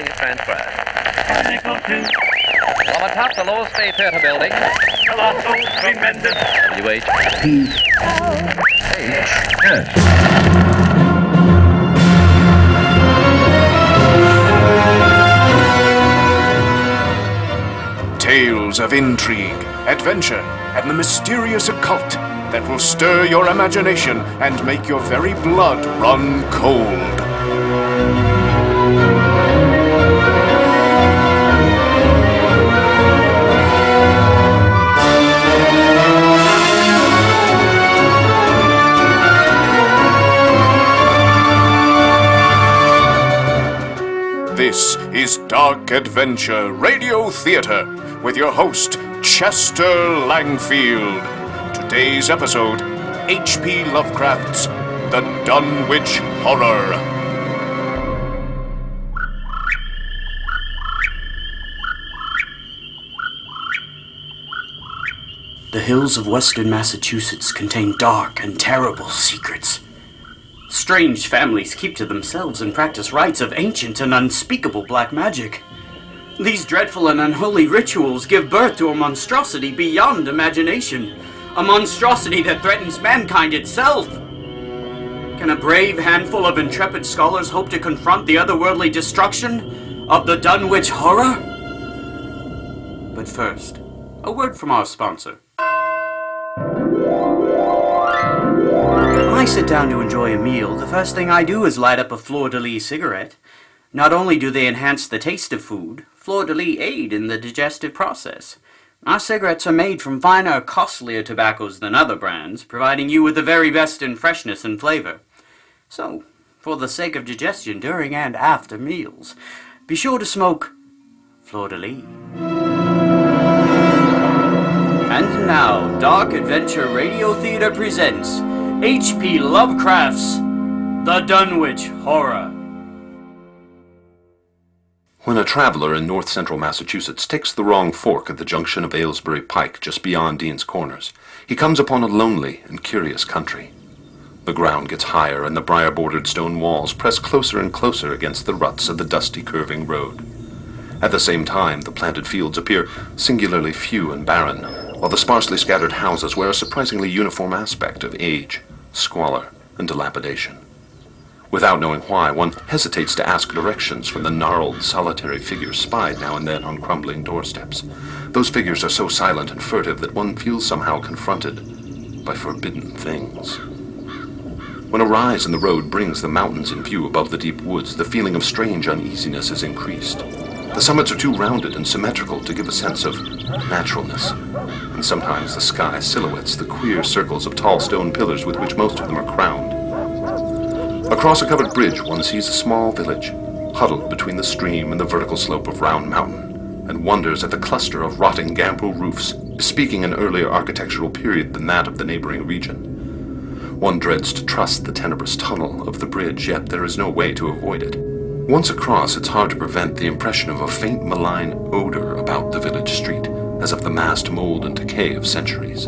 calling it transcribed. Technical two, From atop the Lowell State Theater building, colossal, tremendous. WH. Tales of intrigue, adventure, and the mysterious occult that will stir your imagination and make your very blood run cold. Is Dark Adventure Radio Theater with your host, Chester Langfield. Today's episode H.P. Lovecraft's The Dunwich Horror. The hills of western Massachusetts contain dark and terrible secrets. Strange families keep to themselves and practice rites of ancient and unspeakable black magic. These dreadful and unholy rituals give birth to a monstrosity beyond imagination, a monstrosity that threatens mankind itself. Can a brave handful of intrepid scholars hope to confront the otherworldly destruction of the Dunwich Horror? But first, a word from our sponsor. I sit down to enjoy a meal, the first thing I do is light up a Fleur de Lis cigarette. Not only do they enhance the taste of food, Fleur de Lis aid in the digestive process. Our cigarettes are made from finer, costlier tobaccos than other brands, providing you with the very best in freshness and flavor. So, for the sake of digestion during and after meals, be sure to smoke Fleur de Lis. And now, Dark Adventure Radio Theater presents H.P. Lovecraft's The Dunwich Horror. When a traveler in north central Massachusetts takes the wrong fork at the junction of Aylesbury Pike just beyond Dean's Corners, he comes upon a lonely and curious country. The ground gets higher and the briar bordered stone walls press closer and closer against the ruts of the dusty curving road. At the same time, the planted fields appear singularly few and barren, while the sparsely scattered houses wear a surprisingly uniform aspect of age, squalor, and dilapidation. Without knowing why, one hesitates to ask directions from the gnarled, solitary figures spied now and then on crumbling doorsteps. Those figures are so silent and furtive that one feels somehow confronted by forbidden things. When a rise in the road brings the mountains in view above the deep woods, the feeling of strange uneasiness is increased. The summits are too rounded and symmetrical to give a sense of naturalness, and sometimes the sky silhouettes the queer circles of tall stone pillars with which most of them are crowned. Across a covered bridge, one sees a small village, huddled between the stream and the vertical slope of Round Mountain, and wonders at the cluster of rotting gambrel roofs, bespeaking an earlier architectural period than that of the neighboring region. One dreads to trust the tenebrous tunnel of the bridge, yet there is no way to avoid it. Once across, it's hard to prevent the impression of a faint malign odor about the village street, as of the massed mold and decay of centuries.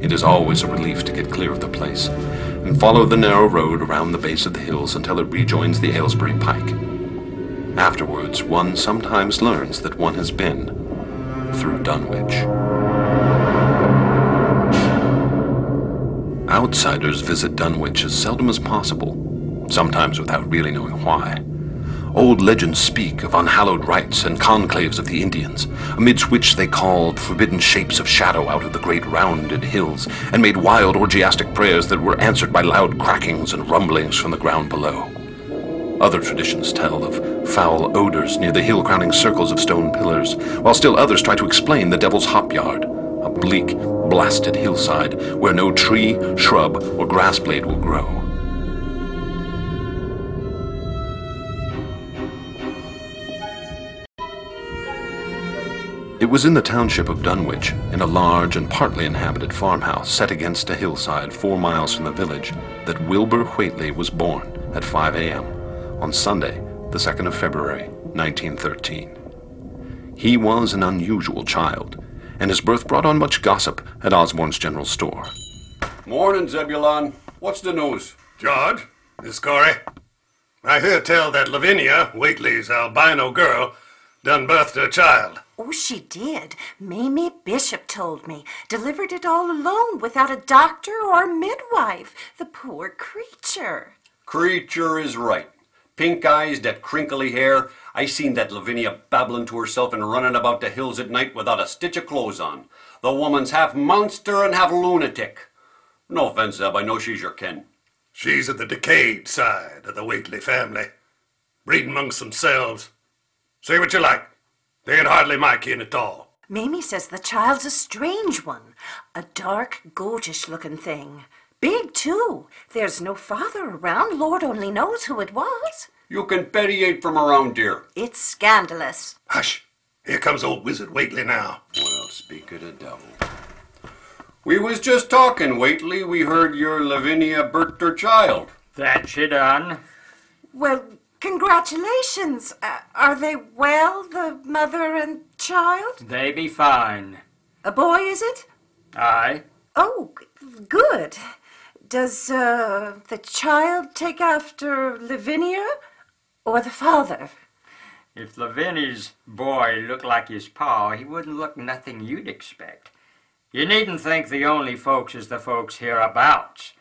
It is always a relief to get clear of the place, and follow the narrow road around the base of the hills until it rejoins the Aylesbury Pike. Afterwards, one sometimes learns that one has been through Dunwich. Outsiders visit Dunwich as seldom as possible, sometimes without really knowing why. Old legends speak of unhallowed rites and conclaves of the Indians, amidst which they called forbidden shapes of shadow out of the great rounded hills, and made wild orgiastic prayers that were answered by loud crackings and rumblings from the ground below. Other traditions tell of foul odors near the hill crowning circles of stone pillars, while still others try to explain the Devil's Hop Yard, a bleak, blasted hillside where no tree, shrub, or grass blade will grow. It was in the township of Dunwich, in a large and partly inhabited farmhouse set against a hillside four miles from the village, that Wilbur Whately was born at 5 a.m. on Sunday, the 2nd of February, 1913. He was an unusual child, and his birth brought on much gossip at Osborne's general store. Morning, Zebulon. What's the news? George, Miss Corey. I hear tell that Lavinia, Whately's albino girl, done birth to a child. Oh, she did. Mamie Bishop told me. Delivered it all alone without a doctor or midwife. The poor creature. Creature is right. Pink eyes, that crinkly hair. I seen that Lavinia babbling to herself and running about the hills at night without a stitch of clothes on. The woman's half monster and half lunatic. No offense, Zeb, I know she's your kin. She's of the decayed side of the Whately family. Breeding amongst themselves. Say what you like. They ain't hardly my kin at all. Mamie says the child's a strange one. A dark, goatish looking thing. Big, too. There's no father around. Lord only knows who it was. You can bet he ain't from around here. It's scandalous. Hush. Here comes old Wizard Whately now. Well, speak of the devil. We was just talking, Whately. We heard your Lavinia birthed her child. That she done. Well, congratulations. Uh, are they well, the mother and child? They be fine. A boy, is it? Aye. Oh, good. Does uh, the child take after Lavinia or the father? If Lavinia's boy looked like his pa, he wouldn't look nothing you'd expect. You needn't think the only folks is the folks hereabouts.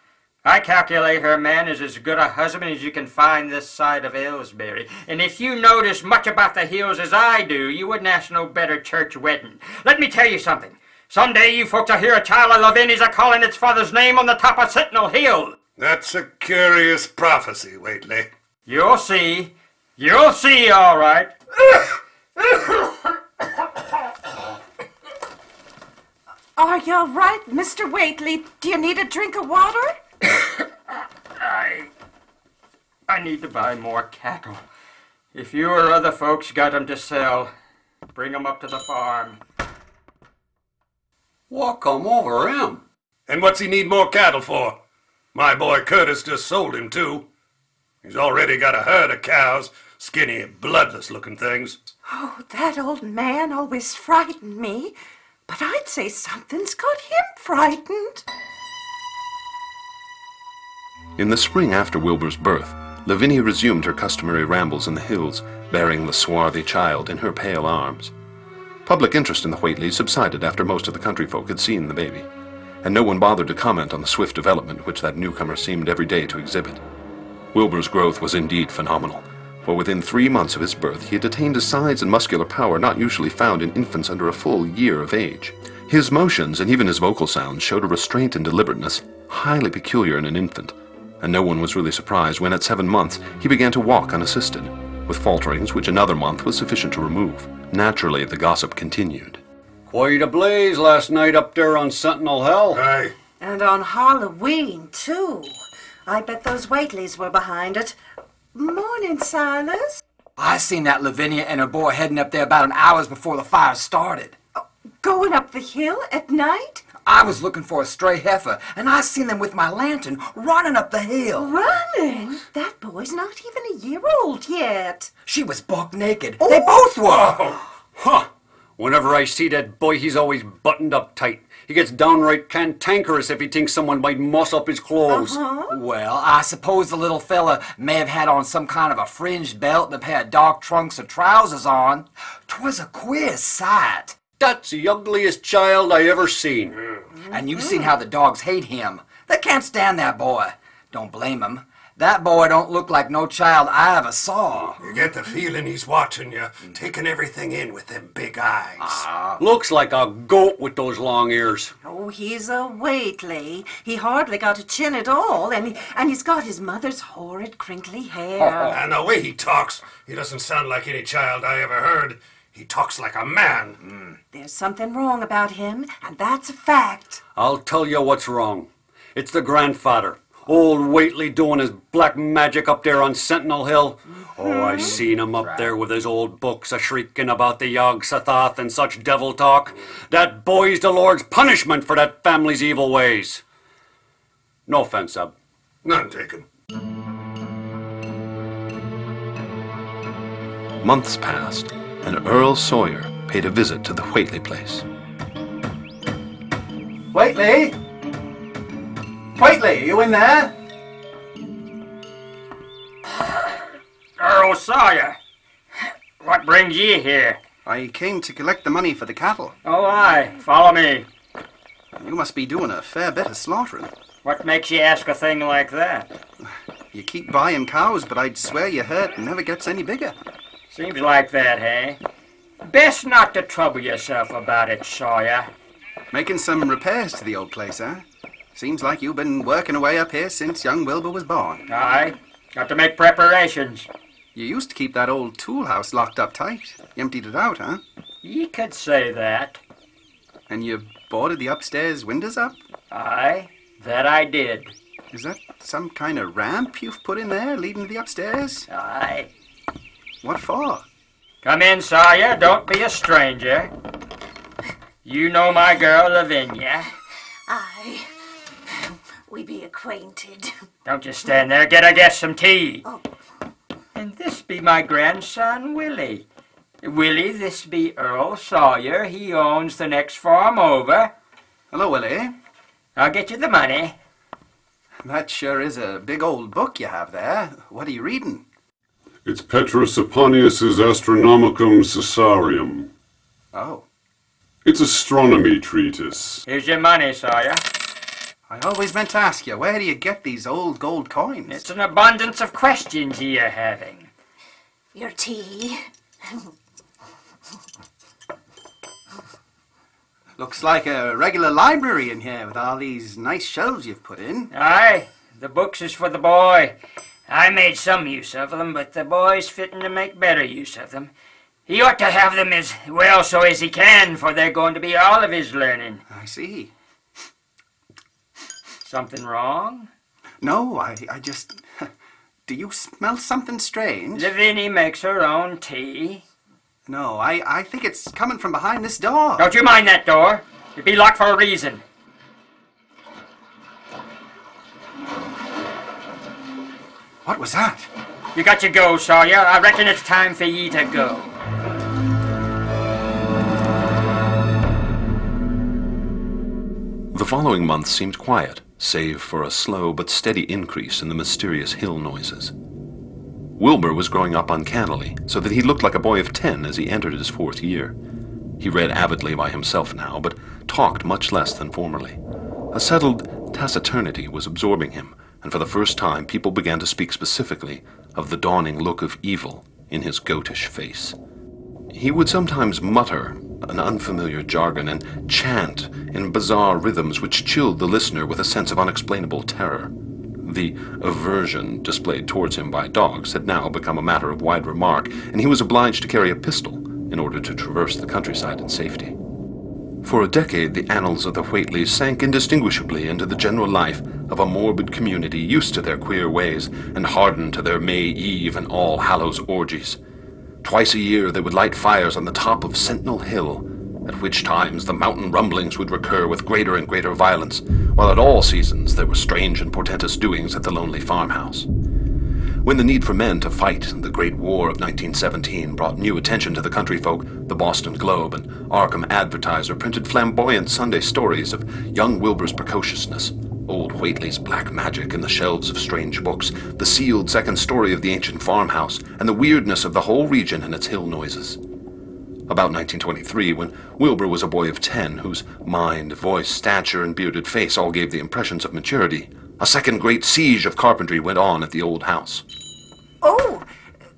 I calculate her man is as good a husband as you can find this side of Aylesbury. And if you notice much about the hills as I do, you wouldn't ask no better church wedding. Let me tell you something. Someday you folks will hear a child of Lavinia's a calling its father's name on the top of Sentinel Hill. That's a curious prophecy, Whately. You'll see. You'll see, all right. Are you all right, Mr. Whately? Do you need a drink of water? I. I need to buy more cattle. If you or other folks got 'em to sell, bring 'em up to the farm. What come over him? And what's he need more cattle for? My boy Curtis just sold him two. He's already got a herd of cows, skinny, bloodless looking things. Oh, that old man always frightened me. But I'd say something's got him frightened. In the spring after Wilbur's birth, Lavinia resumed her customary rambles in the hills, bearing the swarthy child in her pale arms. Public interest in the Whateleys subsided after most of the country folk had seen the baby, and no one bothered to comment on the swift development which that newcomer seemed every day to exhibit. Wilbur's growth was indeed phenomenal, for within three months of his birth he had attained a size and muscular power not usually found in infants under a full year of age. His motions and even his vocal sounds showed a restraint and deliberateness highly peculiar in an infant, and no one was really surprised when at seven months he began to walk unassisted, with falterings which another month was sufficient to remove. Naturally, the gossip continued. Quite a blaze last night up there on Sentinel Hill. Aye. And on Halloween, too. I bet those Whateleys were behind it. Morning, Silas. I seen that Lavinia and her boy heading up there about an hour before the fire started. Going up the hill at night? I was looking for a stray heifer, and I seen them with my lantern running up the hill. Running? That boy's not even a year old yet. She was buck naked. Oh. They both were. Oh, huh. Whenever I see that boy, he's always buttoned up tight. He gets downright cantankerous if he thinks someone might muss up his clothes. Uh-huh. Well, I suppose the little fella may have had on some kind of a fringed belt and a pair of dark trunks or trousers on. 'Twas a queer sight. That's the ugliest child I ever seen. Mm-hmm. And you've seen how the dogs hate him. They can't stand that boy. Don't blame 'em. That boy don't look like no child I ever saw. You get the feeling he's watching you, taking everything in with them big eyes. Ah. Looks like a goat with those long ears. Oh, he's a Whately. He hardly got a chin at all, and, he, and he's got his mother's horrid, crinkly hair. and the way he talks, he doesn't sound like any child I ever heard. He talks like a man. Mm. There's something wrong about him, and that's a fact. I'll tell you what's wrong. It's the grandfather. Old Whately doing his black magic up there on Sentinel Hill. Oh, I mm-hmm. seen him up there with his old books a shrieking about the Yog Sothoth and such devil talk. That boy's the Lord's punishment for that family's evil ways. No offense, Ab. None taken. Months passed, and Earl Sawyer paid a visit to the Whately place. Waitley? Waitley, you in there? Oh, Earl Sawyer. What brings ye here? I came to collect the money for the cattle. Oh, aye. Follow me. You must be doing a fair bit of slaughtering. What makes ye ask a thing like that? You keep buying cows, but I'd swear your herd never gets any bigger. Seems like that, hey? Best not to trouble yourself about it, Sawyer. Making some repairs to the old place, eh? Seems like you've been working away up here since young Wilbur was born. Aye. Got to make preparations. You used to keep that old tool house locked up tight. You emptied it out, huh? Ye could say that. And you boarded the upstairs windows up? Aye, that I did. Is that some kind of ramp you've put in there leading to the upstairs? Aye. What for? Come in, Sawyer. Don't be a stranger. You know my girl, Lavinia. Aye. We be acquainted. Don't just stand there. Get her guest some tea. Oh. And this be my grandson, Willie. Willie, this be Earl Sawyer. He owns the next farm over. Hello, Willie. I'll get you the money. That sure is a big old book you have there. What are you reading? It's Petrus Epponius's Astronomicum Caesareum. Oh. It's astronomy treatise. Here's your money, Sawyer. I always meant to ask you, where do you get these old gold coins? It's an abundance of questions ye are having. Your tea. Looks like a regular library in here with all these nice shelves you've put in. Aye, the books is for the boy. I made some use of them, but the boy's fitting to make better use of them. He ought to have them as well so as he can, for they're going to be all of his learning. I see. Something wrong? No, I, I just. Do you smell something strange? Lavinia makes her own tea. No, I, I think it's coming from behind this door. Don't you mind that door. It be locked for a reason. What was that? You got to go, Sawyer. I reckon it's time for ye to go. The following month seemed quiet, save for a slow but steady increase in the mysterious hill noises. Wilbur was growing up uncannily, so that he looked like a boy of ten as he entered his fourth year. He read avidly by himself now, but talked much less than formerly. A settled taciturnity was absorbing him, and for the first time people began to speak specifically of the dawning look of evil in his goatish face. He would sometimes mutter an unfamiliar jargon and chant in bizarre rhythms which chilled the listener with a sense of unexplainable terror. The aversion displayed towards him by dogs had now become a matter of wide remark, and he was obliged to carry a pistol in order to traverse the countryside in safety. For a decade, the annals of the Whateleys sank indistinguishably into the general life of a morbid community used to their queer ways and hardened to their May Eve and All Hallows orgies. Twice a year they would light fires on the top of Sentinel Hill, at which times the mountain rumblings would recur with greater and greater violence, while at all seasons there were strange and portentous doings at the lonely farmhouse. When the need for men to fight in the Great War of 1917 brought new attention to the country folk, the Boston Globe and Arkham Advertiser printed flamboyant Sunday stories of young Wilbur's precociousness, old Whately's black magic in the shelves of strange books, the sealed second story of the ancient farmhouse, and the weirdness of the whole region and its hill noises. About 1923, when Wilbur was a boy of ten, whose mind, voice, stature, and bearded face all gave the impressions of maturity, a second great siege of carpentry went on at the old house. Oh,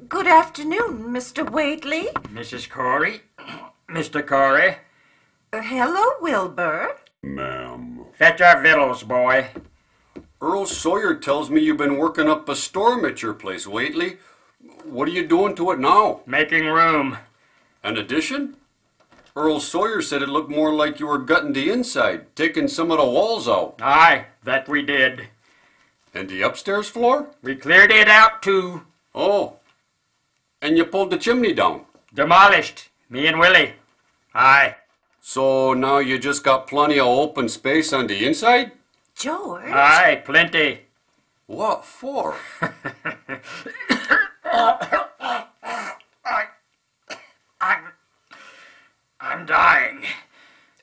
good afternoon, Mr. Whately. Mrs. Corey? Mr. Corey? Uh, hello, Wilbur. Ma'am. Fetch our victuals, boy. Earl Sawyer tells me you've been working up a storm at your place lately. What are you doing to it now? Making room. An addition? Earl Sawyer said it looked more like you were gutting the inside, taking some of the walls out. Aye, that we did. And the upstairs floor? We cleared it out too. Oh. And you pulled the chimney down? Demolished. Me and Willie. Aye. So now you just got plenty of open space on the inside? George? Aye, plenty. What for? I, I'm, I'm dying.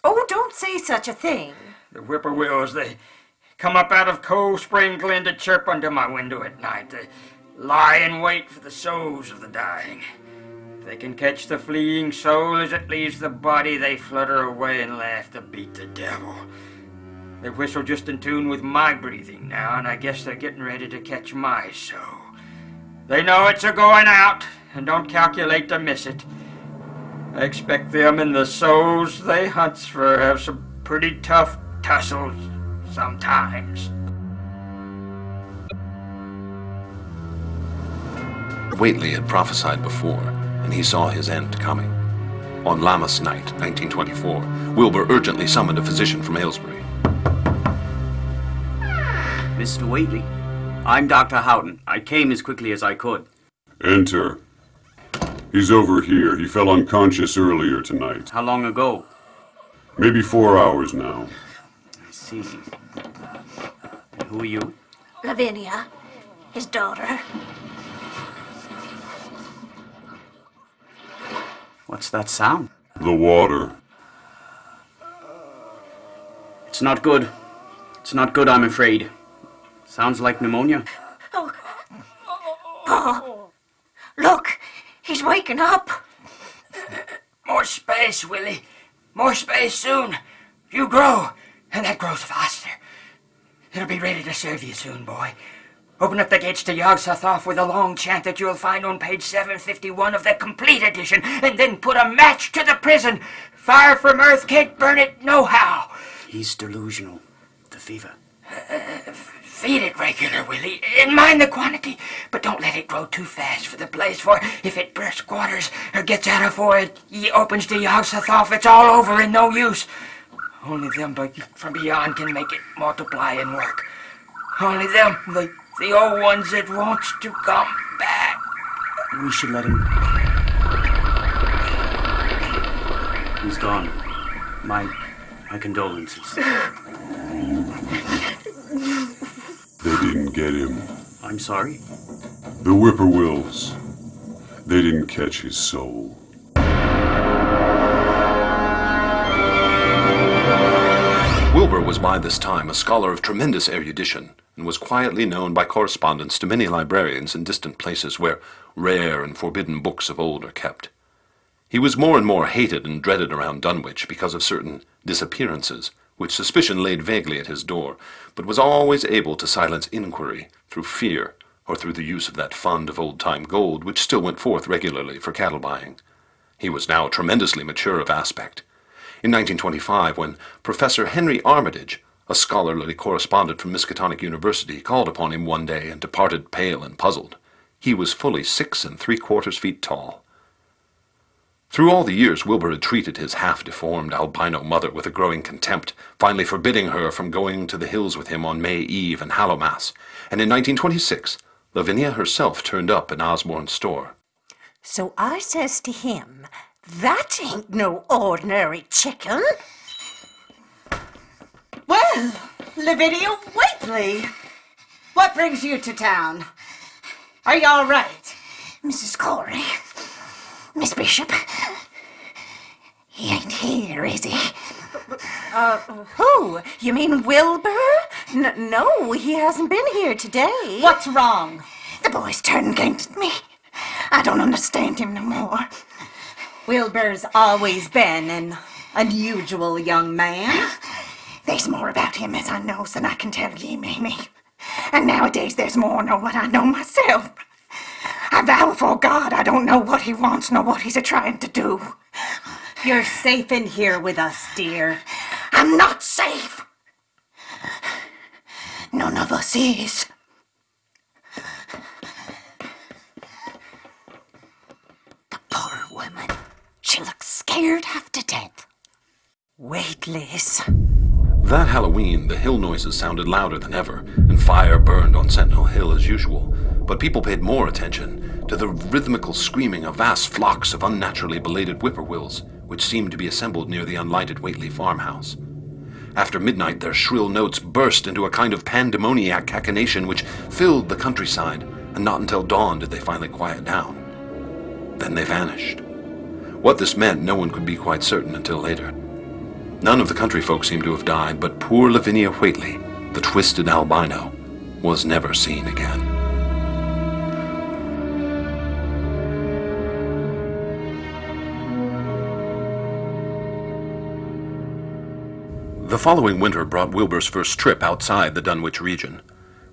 Oh, don't say such a thing. The whippoorwills, they come up out of Cold Spring Glen to chirp under my window at night. They, lie in wait for the souls of the dying. If they can catch the fleeing soul as it leaves the body, they flutter away and laugh to beat the devil. They whistle just in tune with my breathing now, and I guess they're getting ready to catch my soul. They know it's a going out, and don't calculate to miss it. I expect them and the souls they hunts for have some pretty tough tussles sometimes. Whately had prophesied before, and he saw his end coming. On Lammas night, 1924, Wilbur urgently summoned a physician from Aylesbury. Mr. Whately, I'm Dr. Houghton. I came as quickly as I could. Enter. He's over here. He fell unconscious earlier tonight. How long ago? Maybe four hours now. I see. And who are you? Lavinia, his daughter. What's that sound? The water. It's not good. It's not good, I'm afraid. Sounds like pneumonia. Oh, Paul, look, he's waking up. More space, Willie. More space soon. You grow, and that grows faster. It'll be ready to serve you soon, boy. Open up the gates to Yog Sothoth with a long chant that you'll find on page 751 of the complete edition, and then put a match to the prison. Fire from Earth can't burn it nohow. He's delusional. The fever. Feed it regular, Willie, and mind the quantity, but don't let it grow too fast for the place, for if it bursts quarters or gets out of for it, ye opens the Yog Sothoth, it's all over and no use. Only them but from beyond can make it multiply and work. Only them, the, the old ones that wants to come back. We should let him. He's gone. My my condolences. They didn't get him. I'm sorry. The whippoorwills. They didn't catch his soul. Wilbur was by this time a scholar of tremendous erudition, and was quietly known by correspondence to many librarians in distant places where rare and forbidden books of old are kept. He was more and more hated and dreaded around Dunwich because of certain disappearances, which suspicion laid vaguely at his door, but was always able to silence inquiry through fear or through the use of that fund of old-time gold which still went forth regularly for cattle buying. He was now tremendously mature of aspect. In 1925, when Professor Henry Armitage, a scholarly correspondent from Miskatonic University, called upon him one day and departed pale and puzzled, he was fully six and three quarters feet tall. Through all the years, Wilbur had treated his half-deformed albino mother with a growing contempt, finally forbidding her from going to the hills with him on May Eve and Hallowmas, and in 1926, Lavinia herself turned up in Osborne's store. So I says to him, That ain't no ordinary chicken. Well, Lavinia Whately, what brings you to town? Are you all right? Mrs. Corey, Miss Bishop, he ain't here, is he? Uh, who? You mean Wilbur? N- no, he hasn't been here today. What's wrong? The boy's turned against me. I don't understand him no more. Wilbur's always been an unusual young man. There's more about him as I knows than I can tell ye, Mamie. And nowadays there's more nor what I know myself. I vow before God I don't know what he wants nor what he's a trying to do. You're safe in here with us, dear. I'm not safe. None of us is. She looks scared half to death. Wait, Liz. That Halloween, the hill noises sounded louder than ever, and fire burned on Sentinel Hill as usual. But people paid more attention to the rhythmical screaming of vast flocks of unnaturally belated whippoorwills, which seemed to be assembled near the unlighted Whately farmhouse. After midnight, their shrill notes burst into a kind of pandemoniac cachinnation which filled the countryside, and not until dawn did they finally quiet down. Then they vanished. What this meant, no one could be quite certain until later. None of the country folk seemed to have died, but poor Lavinia Whately, the twisted albino, was never seen again. The following winter brought Wilbur's first trip outside the Dunwich region.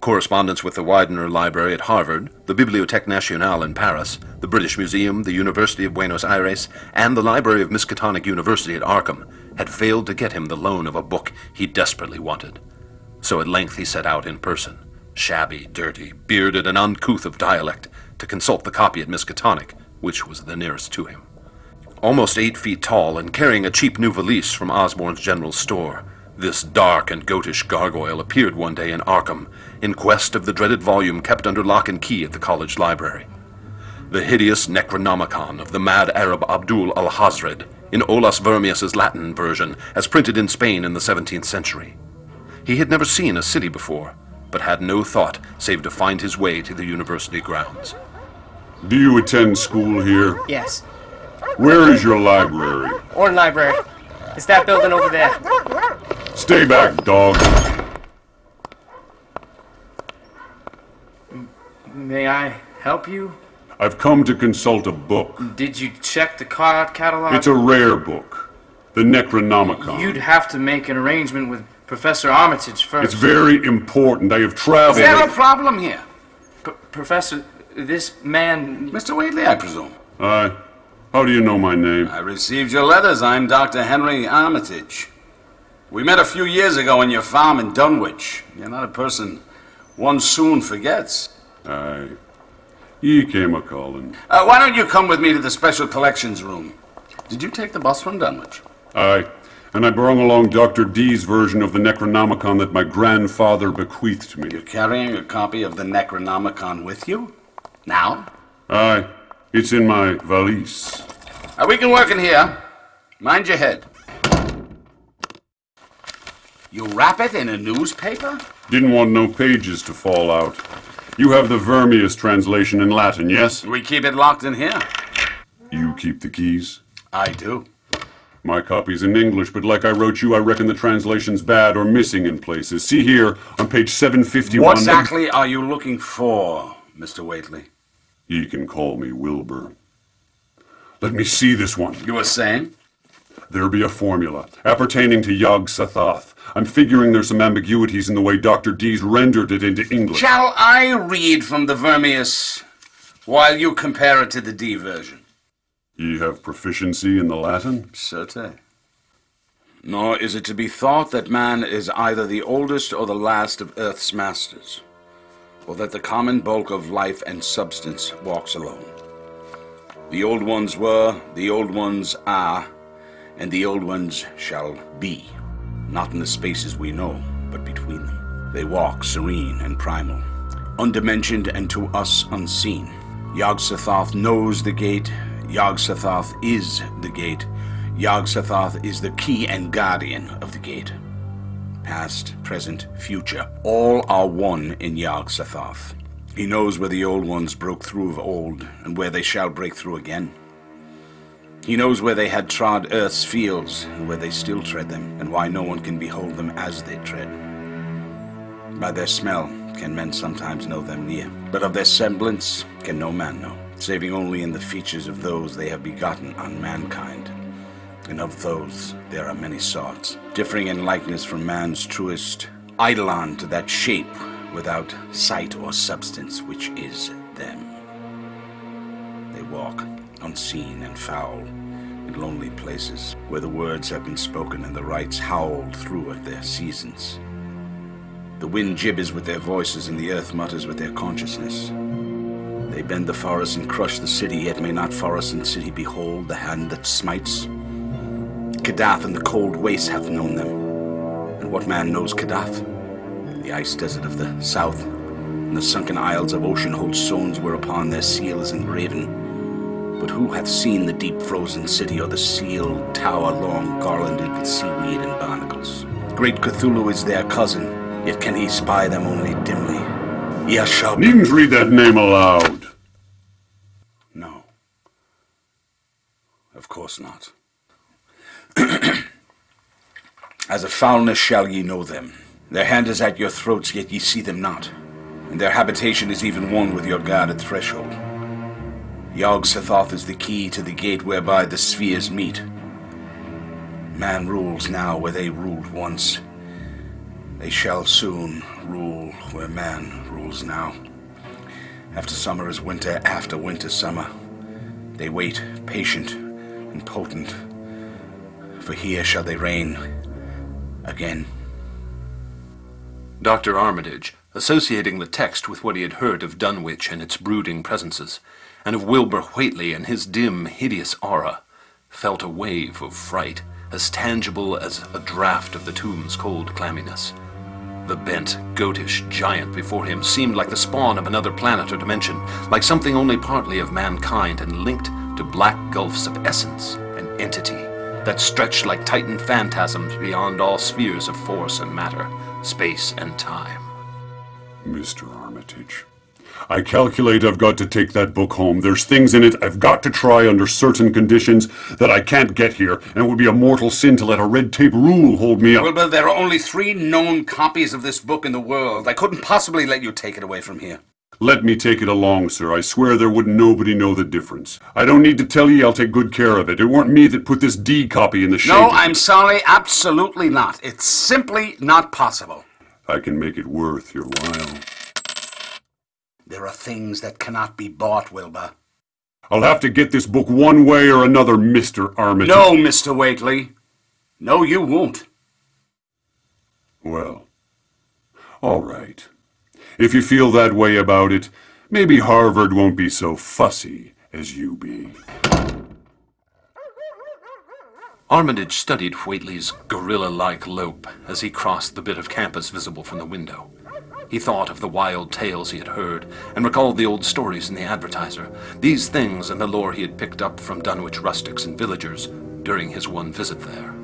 Correspondence with the Widener Library at Harvard, the Bibliothèque Nationale in Paris, the British Museum, the University of Buenos Aires, and the Library of Miskatonic University at Arkham had failed to get him the loan of a book he desperately wanted. So at length he set out in person, shabby, dirty, bearded, and uncouth of dialect, to consult the copy at Miskatonic, which was the nearest to him. Almost eight feet tall and carrying a cheap new valise from Osborne's general store, this dark and goatish gargoyle appeared one day in Arkham in quest of the dreaded volume kept under lock and key at the college library. The hideous Necronomicon of the mad Arab Abdul Alhazred in Olaus Wormius's Latin version, as printed in Spain in the 17th century. He had never seen a city before, but had no thought save to find his way to the university grounds. Do you attend school here? Yes. Where is your library? Orne Library. It's that building over there. Stay back, dog. May I help you? I've come to consult a book. Did you check the card catalog? It's a rare book. The Necronomicon. You'd have to make an arrangement with Professor Armitage first. It's very important. I have traveled. Is traveled. there a problem here? P- Professor, this man. Mr. Whately, I presume. Aye. How do you know my name? I received your letters. I'm Dr. Henry Armitage. We met a few years ago on your farm in Dunwich. You're not a person one soon forgets. Aye. Ye came a calling. Uh, why don't you come with me to the special collections room? Did you take the bus from Dunwich? Aye. And I brought along Dr. Dee's version of the Necronomicon that my grandfather bequeathed me. You're carrying a copy of the Necronomicon with you? Now? Aye. It's in my valise. Uh, we can work in here. Mind your head. You wrap it in a newspaper? Didn't want no pages to fall out. You have the Wormius translation in Latin, yes? We keep it locked in here. You keep the keys? I do. My copy's in English, but like I wrote you, I reckon the translation's bad or missing in places. See here, on page 751. What exactly are you looking for, Mr. Whately? Ye can call me Wilbur. Let me see this one. You were saying? There be a formula appertaining to Yog Sothoth. I'm figuring there's some ambiguities in the way Dr. Dee's rendered it into English. Shall I read from the Wormius while you compare it to the Dee version? Ye have proficiency in the Latin? Certes. Nor is it to be thought that man is either the oldest or the last of earth's masters, or that the common bulk of life and substance walks alone. The old ones were, the old ones are, and the old ones shall be, not in the spaces we know, but between them. They walk serene and primal, undimensioned and to us unseen. Yog Sothoth knows the gate, Yog Sothoth is the gate, Yog Sothoth is the key and guardian of the gate. Past, present, future, all are one in Yog Sothoth. He knows where the old ones broke through of old, and where they shall break through again. He knows where they had trod earth's fields, and where they still tread them, and why no one can behold them as they tread. By their smell can men sometimes know them near, but of their semblance can no man know, saving only in the features of those they have begotten on mankind. And of those there are many sorts, differing in likeness from man's truest eidolon to that shape without sight or substance which is them. They walk unseen and foul in lonely places where the words have been spoken and the rites howled through at their seasons. The wind gibbers with their voices and the earth mutters with their consciousness. They bend the forest and crush the city, yet may not forest and city behold the hand that smites. Kadath and the cold waste hath known them. And what man knows Kadath? The ice desert of the south, and the sunken isles of ocean hold stones whereupon their seal is engraven. But who hath seen the deep frozen city or the sealed tower long garlanded with seaweed and barnacles? Great Cthulhu is their cousin, yet can he spy them only dimly. Yashab. Needn't read that name aloud. No. Of course not. As a foulness shall ye know them. Their hand is at your throats, yet ye see them not. And their habitation is even one with your guarded threshold. Yog Sothoth is the key to the gate whereby the spheres meet. Man rules now where they ruled once. They shall soon rule where man rules now. After summer is winter, after winter summer. They wait, patient and potent. For here shall they reign again. Dr. Armitage, associating the text with what he had heard of Dunwich and its brooding presences, and of Wilbur Whately and his dim, hideous aura, felt a wave of fright, as tangible as a draught of the tomb's cold clamminess. The bent, goatish giant before him seemed like the spawn of another planet or dimension, like something only partly of mankind and linked to black gulfs of essence and entity that stretched like titan phantasms beyond all spheres of force and matter, space and time. Mr. Armitage, I calculate I've got to take that book home. There's things in it I've got to try under certain conditions that I can't get here, and it would be a mortal sin to let a red tape rule hold me up. Wilbur, there are only three known copies of this book in the world. I couldn't possibly let you take it away from here. Let me take it along, sir. I swear there wouldn't nobody know the difference. I don't need to tell ye I'll take good care of it. It weren't me that put this Dee copy in the shade. No, I'm sorry, absolutely not. It's simply not possible. I can make it worth your while. There are things that cannot be bought, Wilbur. I'll have to get this book one way or another, Mr. Armitage. No, Mr. Whately. No, you won't. Well, all right. If you feel that way about it, maybe Harvard won't be so fussy as you be. Armitage studied Whately's gorilla-like lope as he crossed the bit of campus visible from the window. He thought of the wild tales he had heard, and recalled the old stories in the advertiser, these things and the lore he had picked up from Dunwich rustics and villagers during his one visit there.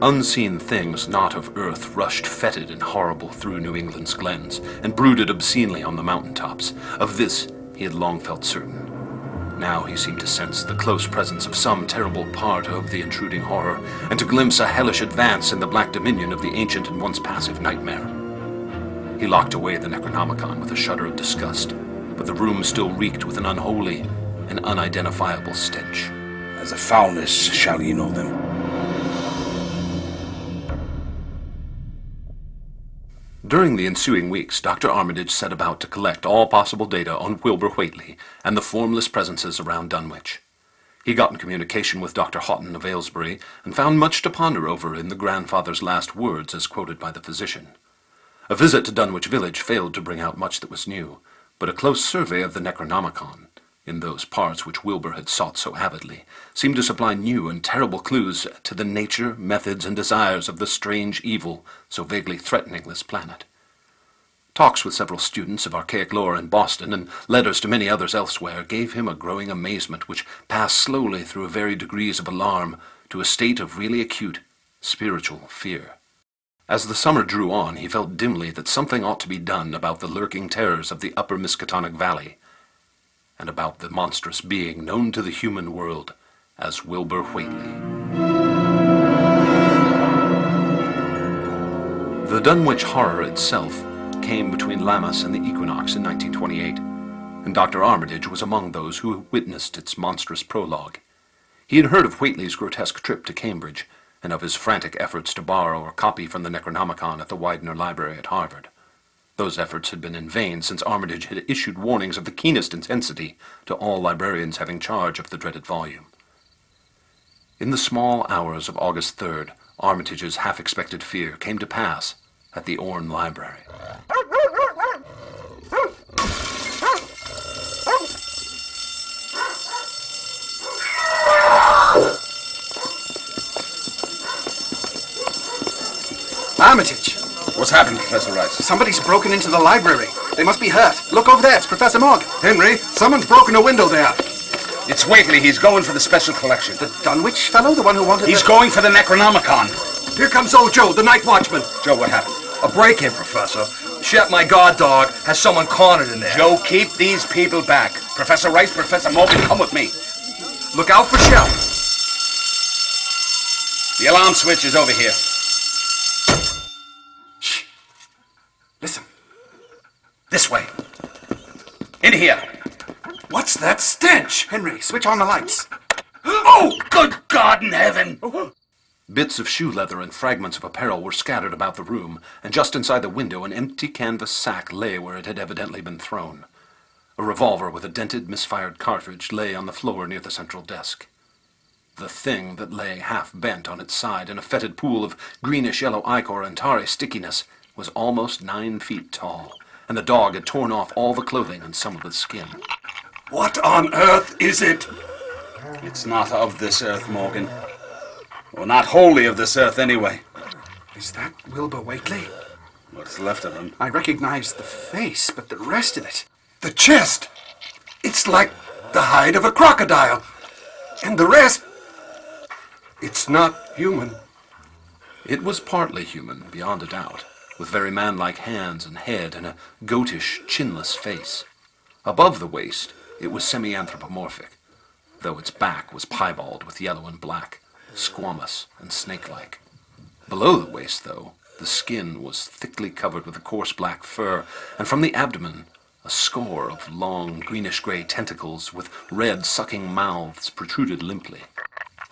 Unseen things not of earth rushed fetid and horrible through New England's glens, and brooded obscenely on the mountain tops. Of this he had long felt certain. Now he seemed to sense the close presence of some terrible part of the intruding horror, and to glimpse a hellish advance in the black dominion of the ancient and once passive nightmare. He locked away the Necronomicon with a shudder of disgust, but the room still reeked with an unholy and unidentifiable stench. As a foulness shall ye know them. During the ensuing weeks, Dr. Armitage set about to collect all possible data on Wilbur Whately and the formless presences around Dunwich. He got in communication with Dr. Houghton of Aylesbury and found much to ponder over in the grandfather's last words as quoted by the physician. A visit to Dunwich village failed to bring out much that was new, but a close survey of the Necronomicon, in those parts which Wilbur had sought so avidly, seemed to supply new and terrible clues to the nature, methods, and desires of the strange evil so vaguely threatening this planet. Talks with several students of archaic lore in Boston and letters to many others elsewhere gave him a growing amazement which passed slowly through varied degrees of alarm to a state of really acute spiritual fear. As the summer drew on, he felt dimly that something ought to be done about the lurking terrors of the upper Miskatonic Valley, and about the monstrous being known to the human world as Wilbur Whately. The Dunwich horror itself came between Lammas and the equinox in 1928, and Dr. Armitage was among those who witnessed its monstrous prologue. He had heard of Whately's grotesque trip to Cambridge, and of his frantic efforts to borrow or copy from the Necronomicon at the Widener Library at Harvard. Those efforts had been in vain since Armitage had issued warnings of the keenest intensity to all librarians having charge of the dreaded volume. In the small hours of August 3rd, Armitage's half-expected fear came to pass at the Orne Library. Armitage! What's happened, Professor Rice? Somebody's broken into the library. They must be hurt. Look over there, it's Professor Mogg. Henry, someone's broken a window there. It's Whately. He's going for the special collection. The Dunwich fellow? The one who wanted He's the... going for the Necronomicon. Here comes old Joe, the night watchman. Joe, what happened? A break-in, Professor. Shep, my guard dog, has someone cornered in there. Joe, keep these people back. Professor Rice, Professor Morgan, come with me. Look out for Shep. The alarm switch is over here. Listen. This way. In here. What's that stench? Henry, switch on the lights. Oh, good God in heaven! Bits of shoe leather and fragments of apparel were scattered about the room, and just inside the window an empty canvas sack lay where it had evidently been thrown. A revolver with a dented, misfired cartridge lay on the floor near the central desk. The thing that lay half bent on its side in a fetid pool of greenish yellow ichor and tarry stickiness was almost nine feet tall, and the dog had torn off all the clothing and some of the skin. What on earth is it? It's not of this earth, Morgan. Or not wholly of this earth, anyway. Is that Wilbur Whately? What's left of him? I recognize the face, but the rest of it. The chest! It's like the hide of a crocodile. And the rest. It's not human. It was partly human, beyond a doubt, with very man-like hands and head and a goatish, chinless face. Above the waist, it was semi-anthropomorphic, though its back was piebald with yellow and black, squamous and snake-like. Below the waist, though, the skin was thickly covered with a coarse black fur, and from the abdomen a score of long greenish-gray tentacles with red sucking mouths protruded limply.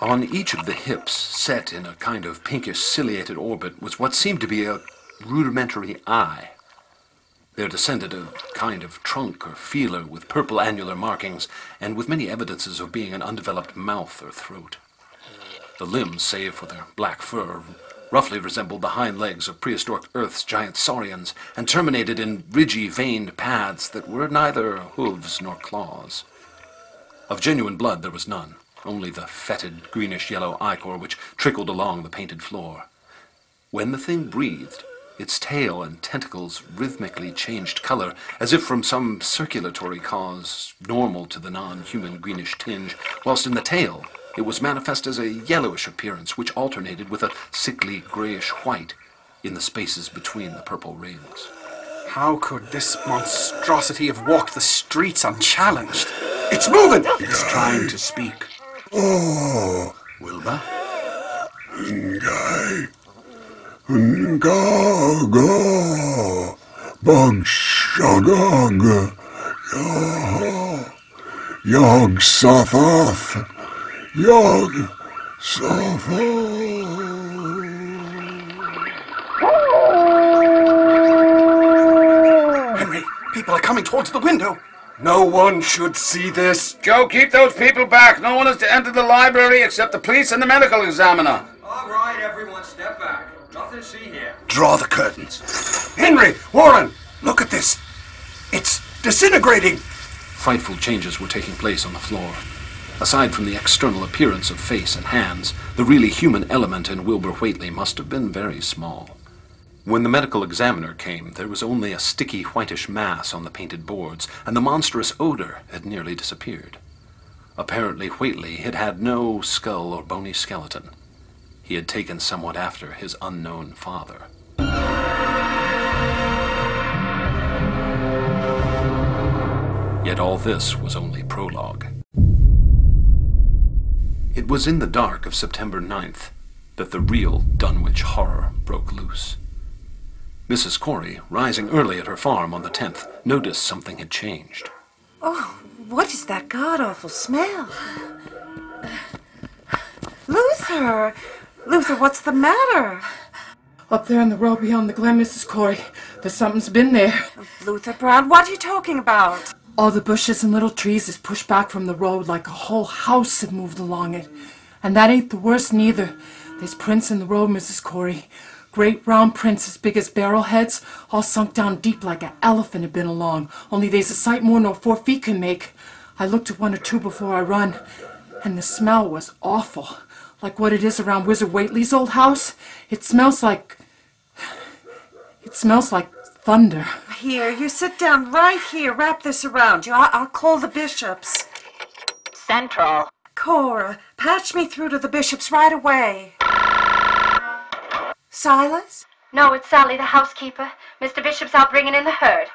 On each of the hips, set in a kind of pinkish ciliated orbit, was what seemed to be a rudimentary eye. There descended a kind of trunk or feeler with purple annular markings, and with many evidences of being an undeveloped mouth or throat. The limbs, save for their black fur, roughly resembled the hind legs of prehistoric Earth's giant saurians, and terminated in ridgy, veined pads that were neither hooves nor claws. Of genuine blood there was none, only the fetid, greenish yellow ichor which trickled along the painted floor. When the thing breathed, its tail and tentacles rhythmically changed color, as if from some circulatory cause normal to the non-human greenish tinge, whilst in the tail it was manifest as a yellowish appearance which alternated with a sickly grayish white in the spaces between the purple rings. How could this monstrosity have walked the streets unchallenged? It's moving! It's trying to speak. Oh, Wilbur? Ngai. Ngaga. Bagshagag. Yah. Yog Sothoth. Yog Sothoth. Henry, people are coming towards the window. No one should see this. Joe, keep those people back. No one is to enter the library except the police and the medical examiner. All right, everyone, step back. Nothing to see here. Draw the curtains. Henry, Warren, look at this. It's disintegrating. Frightful changes were taking place on the floor. Aside from the external appearance of face and hands, the really human element in Wilbur Whately must have been very small. When the medical examiner came, there was only a sticky whitish mass on the painted boards, and the monstrous odor had nearly disappeared. Apparently, Whately had had no skull or bony skeleton. He had taken somewhat after his unknown father. Yet all this was only prologue. It was in the dark of September 9th that the real Dunwich horror broke loose. Mrs. Corey, rising early at her farm on the 10th, noticed something had changed. Oh, what is that god awful smell? Luther! Luther, what's the matter? Up there in the road beyond the glen, Mrs. Corey, there's something's been there. Luther Brown, what are you talking about? All the bushes and little trees is pushed back from the road like a whole house had moved along it. And that ain't the worst neither. There's prints in the road, Mrs. Corey. Great round prints as big as barrel heads, all sunk down deep like an elephant had been along, only they's a sight more nor four feet can make. I looked at one or two before I run, and the smell was awful. Like what it is around Wizard Whately's old house. It smells like. It smells like thunder. Here, you sit down right here. Wrap this around you. I- I'll call the bishops. Central. Cora, patch me through to the bishops right away. Silas? No, it's Sally, the housekeeper. Mr. Bishop's out bringing in the herd.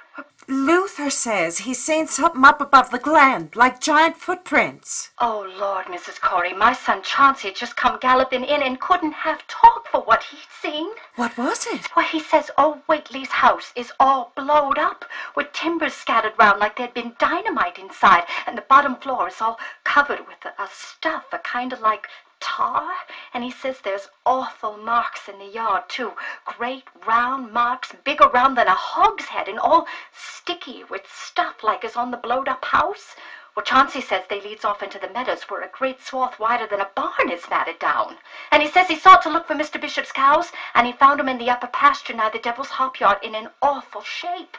Luther says he's seen something up above the glen, like giant footprints. Oh, Lord, Mrs. Corey, my son Chauncey had just come galloping in and couldn't have talk for what he'd seen. What was it? Why, he says old Whately's house is all blowed up, with timbers scattered round like there'd been dynamite inside, and the bottom floor is all covered with a, a stuff, a kind of like tar, and he says there's awful marks in the yard, too. Great round marks, bigger round than a hogshead, and all sticky with stuff like is on the blowed up house. Well, Chauncey says they leads off into the meadows where a great swath wider than a barn is matted down. And he says he sought to look for Mr. Bishop's cows, and he found 'em in the upper pasture nigh the Devil's Hop Yard in an awful shape.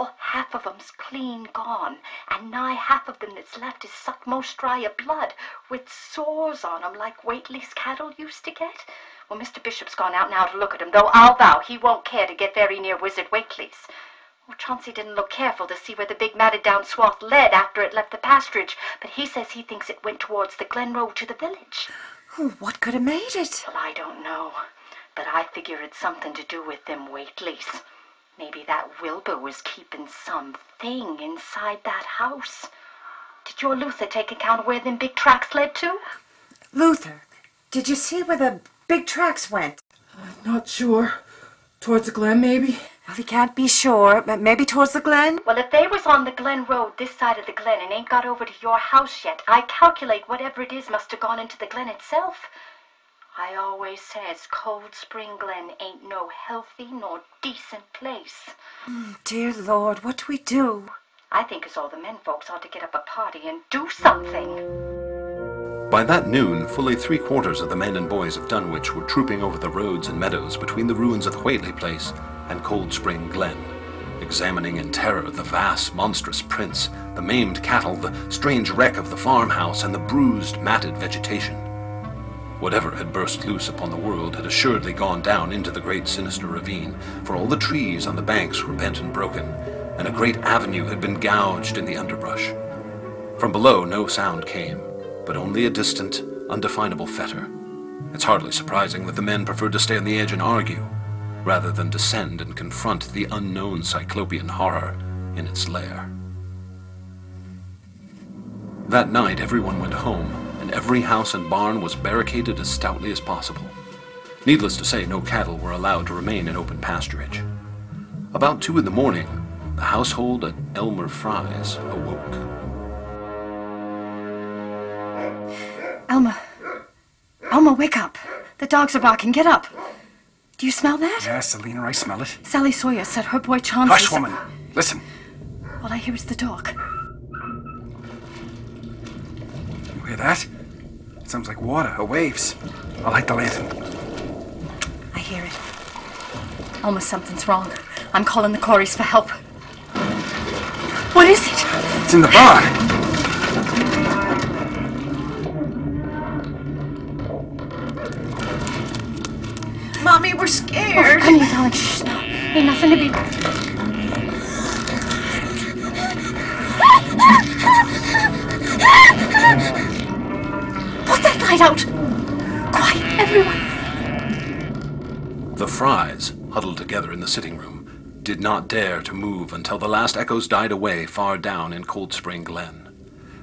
Well, half of 'em's clean gone, and nigh half of them that's left is sucked most dry of blood, with sores on 'em like Whately's cattle used to get. Well, Mr. Bishop's gone out now to look at 'em, though I'll vow he won't care to get very near Wizard Whately's. Chauncey didn't look careful to see where the big matted down swath led after it left the pasturage, but he says he thinks it went towards the Glen Road to the village. What could have made it? Well, I don't know, but I figure it's something to do with them Whateleys. Maybe that Wilbur was keeping something inside that house. Did your Luther take account of where them big tracks led to? Luther, did you see where the big tracks went? I'm Not sure. Towards the glen, maybe? Well, he can't be sure, but maybe towards the glen? Well, if they was on the Glen Road this side of the glen and ain't got over to your house yet, I calculate whatever it is must have gone into the glen itself. I always says Cold Spring Glen ain't no healthy nor decent place. Mm, dear Lord, what do we do? I think as all the men folks ought to get up a party and do something. By that noon, fully three quarters of the men and boys of Dunwich were trooping over the roads and meadows between the ruins of Whately Place and Cold Spring Glen, examining in terror the vast, monstrous prints, the maimed cattle, the strange wreck of the farmhouse, and the bruised, matted vegetation. Whatever had burst loose upon the world had assuredly gone down into the great sinister ravine, for all the trees on the banks were bent and broken, and a great avenue had been gouged in the underbrush. From below no sound came, but only a distant, undefinable fetor. It's hardly surprising that the men preferred to stay on the edge and argue, rather than descend and confront the unknown cyclopean horror in its lair. That night, everyone went home, and every house and barn was barricaded as stoutly as possible. Needless to say, no cattle were allowed to remain in open pasturage. About two in the morning, the household at Elmer Fry's awoke. Elma. Elma, wake up. The dogs are barking. Get up. Do you smell that? Yeah, Selina, I smell it. Sally Sawyer said her boy Chauncey. Hush, woman. Listen. All I hear is the dog. You hear that? It sounds like water or waves. I'll light the lantern. I hear it. Almost something's wrong. I'm calling the Coreys for help. What is it? It's in the barn. Mommy, we're scared. Oh, honey, darling, shh, no. Ain't nothing to be. That light out! Quiet, everyone! The Frys, huddled together in the sitting room, did not dare to move until the last echoes died away far down in Cold Spring Glen.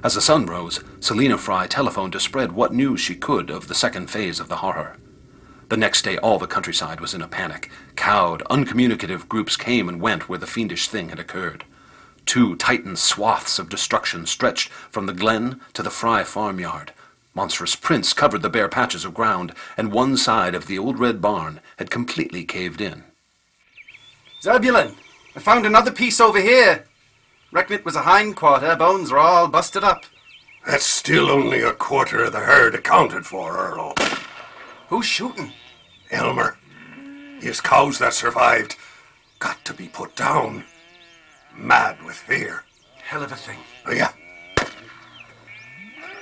As the sun rose, Selina Fry telephoned to spread what news she could of the second phase of the horror. The next day, all the countryside was in a panic. Cowed, uncommunicative groups came and went where the fiendish thing had occurred. Two titan swaths of destruction stretched from the glen to the Fry farmyard. Monstrous prints covered the bare patches of ground, and one side of the old red barn had completely caved in. Zebulon, I found another piece over here. Reckon it was a hind quarter. Bones are all busted up. That's still only a quarter of the herd accounted for, Earl. Who's shooting? Elmer. His cows that survived got to be put down. Mad with fear. Hell of a thing. Oh, yeah.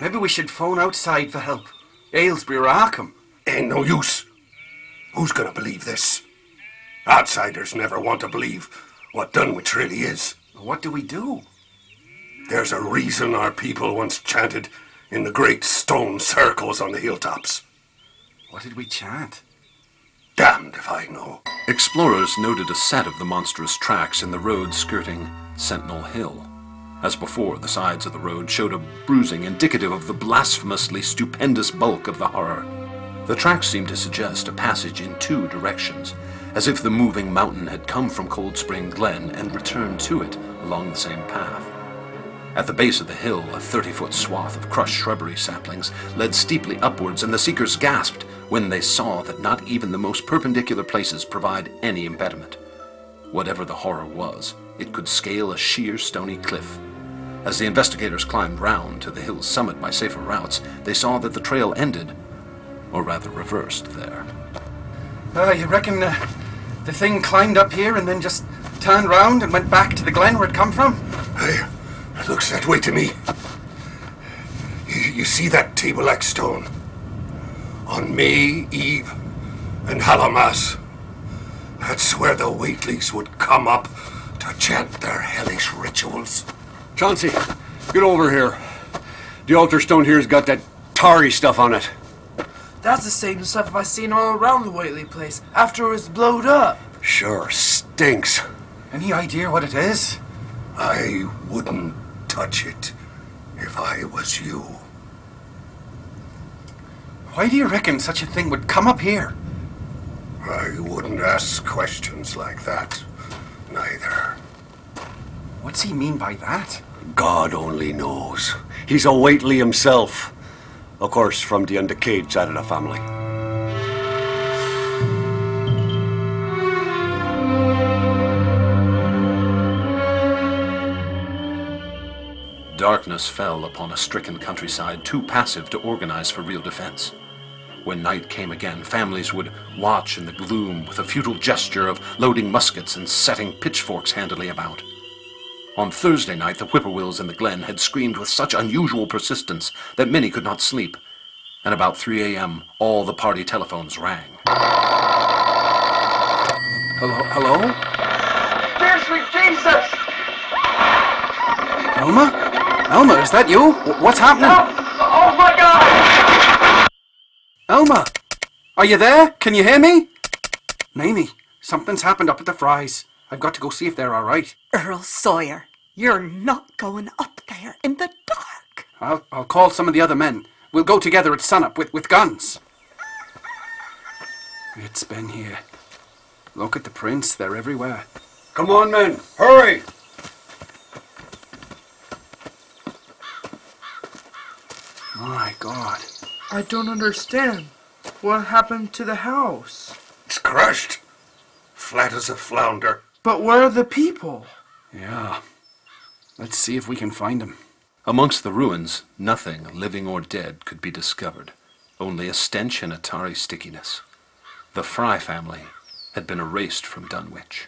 Maybe we should phone outside for help. Aylesbury or Arkham. Ain't no use. Who's gonna believe this? Outsiders never want to believe what Dunwich really is. What do we do? There's a reason our people once chanted in the great stone circles on the hilltops. What did we chant? Damned if I know. Explorers noted a set of the monstrous tracks in the road skirting Sentinel Hill. As before, the sides of the road showed a bruising indicative of the blasphemously stupendous bulk of the horror. The tracks seemed to suggest a passage in two directions, as if the moving mountain had come from Cold Spring Glen and returned to it along the same path. At the base of the hill, a 30 foot swath of crushed shrubbery saplings led steeply upwards, and the seekers gasped when they saw that not even the most perpendicular places provide any impediment. Whatever the horror was, it could scale a sheer stony cliff. As the investigators climbed round to the hill's summit by safer routes, they saw that the trail ended, or rather reversed, there. Uh, you reckon uh, the thing climbed up here and then just turned round and went back to the glen where it come from? Hey, it looks that way to me. You, you see that table like stone? On May Eve and Hallowmas. That's where the Whateleys would come up to chant their hellish rituals. Chauncey, get over here. The altar stone here's got that tarry stuff on it. That's the same stuff I've seen all around the Whately place after it was blowed up. Sure stinks. Any idea what it is? I wouldn't touch it if I was you. Why do you reckon such a thing would come up here? I wouldn't ask questions like that, neither. What's he mean by that? God only knows. He's a Whately himself. Of course, from the undecayed side of the family. Darkness fell upon a stricken countryside too passive to organize for real defense. When night came again, families would watch in the gloom with a futile gesture of loading muskets and setting pitchforks handily about. On Thursday night, the whippoorwills in the glen had screamed with such unusual persistence that many could not sleep, and about 3 a.m., all the party telephones rang. Hello? Hello? Dear sweet Jesus! Elma? Elma, is that you? What's happening? Oh, oh my God! Elma! Are you there? Can you hear me? Mamie, something's happened up at the Frys. I've got to go see if they're all right. Earl Sawyer, you're not going up there in the dark. I'll, I'll call some of the other men. We'll go together at sunup with, with guns. It's been here. Look at the prints, they're everywhere. Come on, men, hurry! My God. I don't understand. What happened to the house? It's crushed. Flat as a flounder. But where are the people? Yeah. Let's see if we can find them. Amongst the ruins, nothing, living or dead, could be discovered. Only a stench and a tarry stickiness. The Fry family had been erased from Dunwich.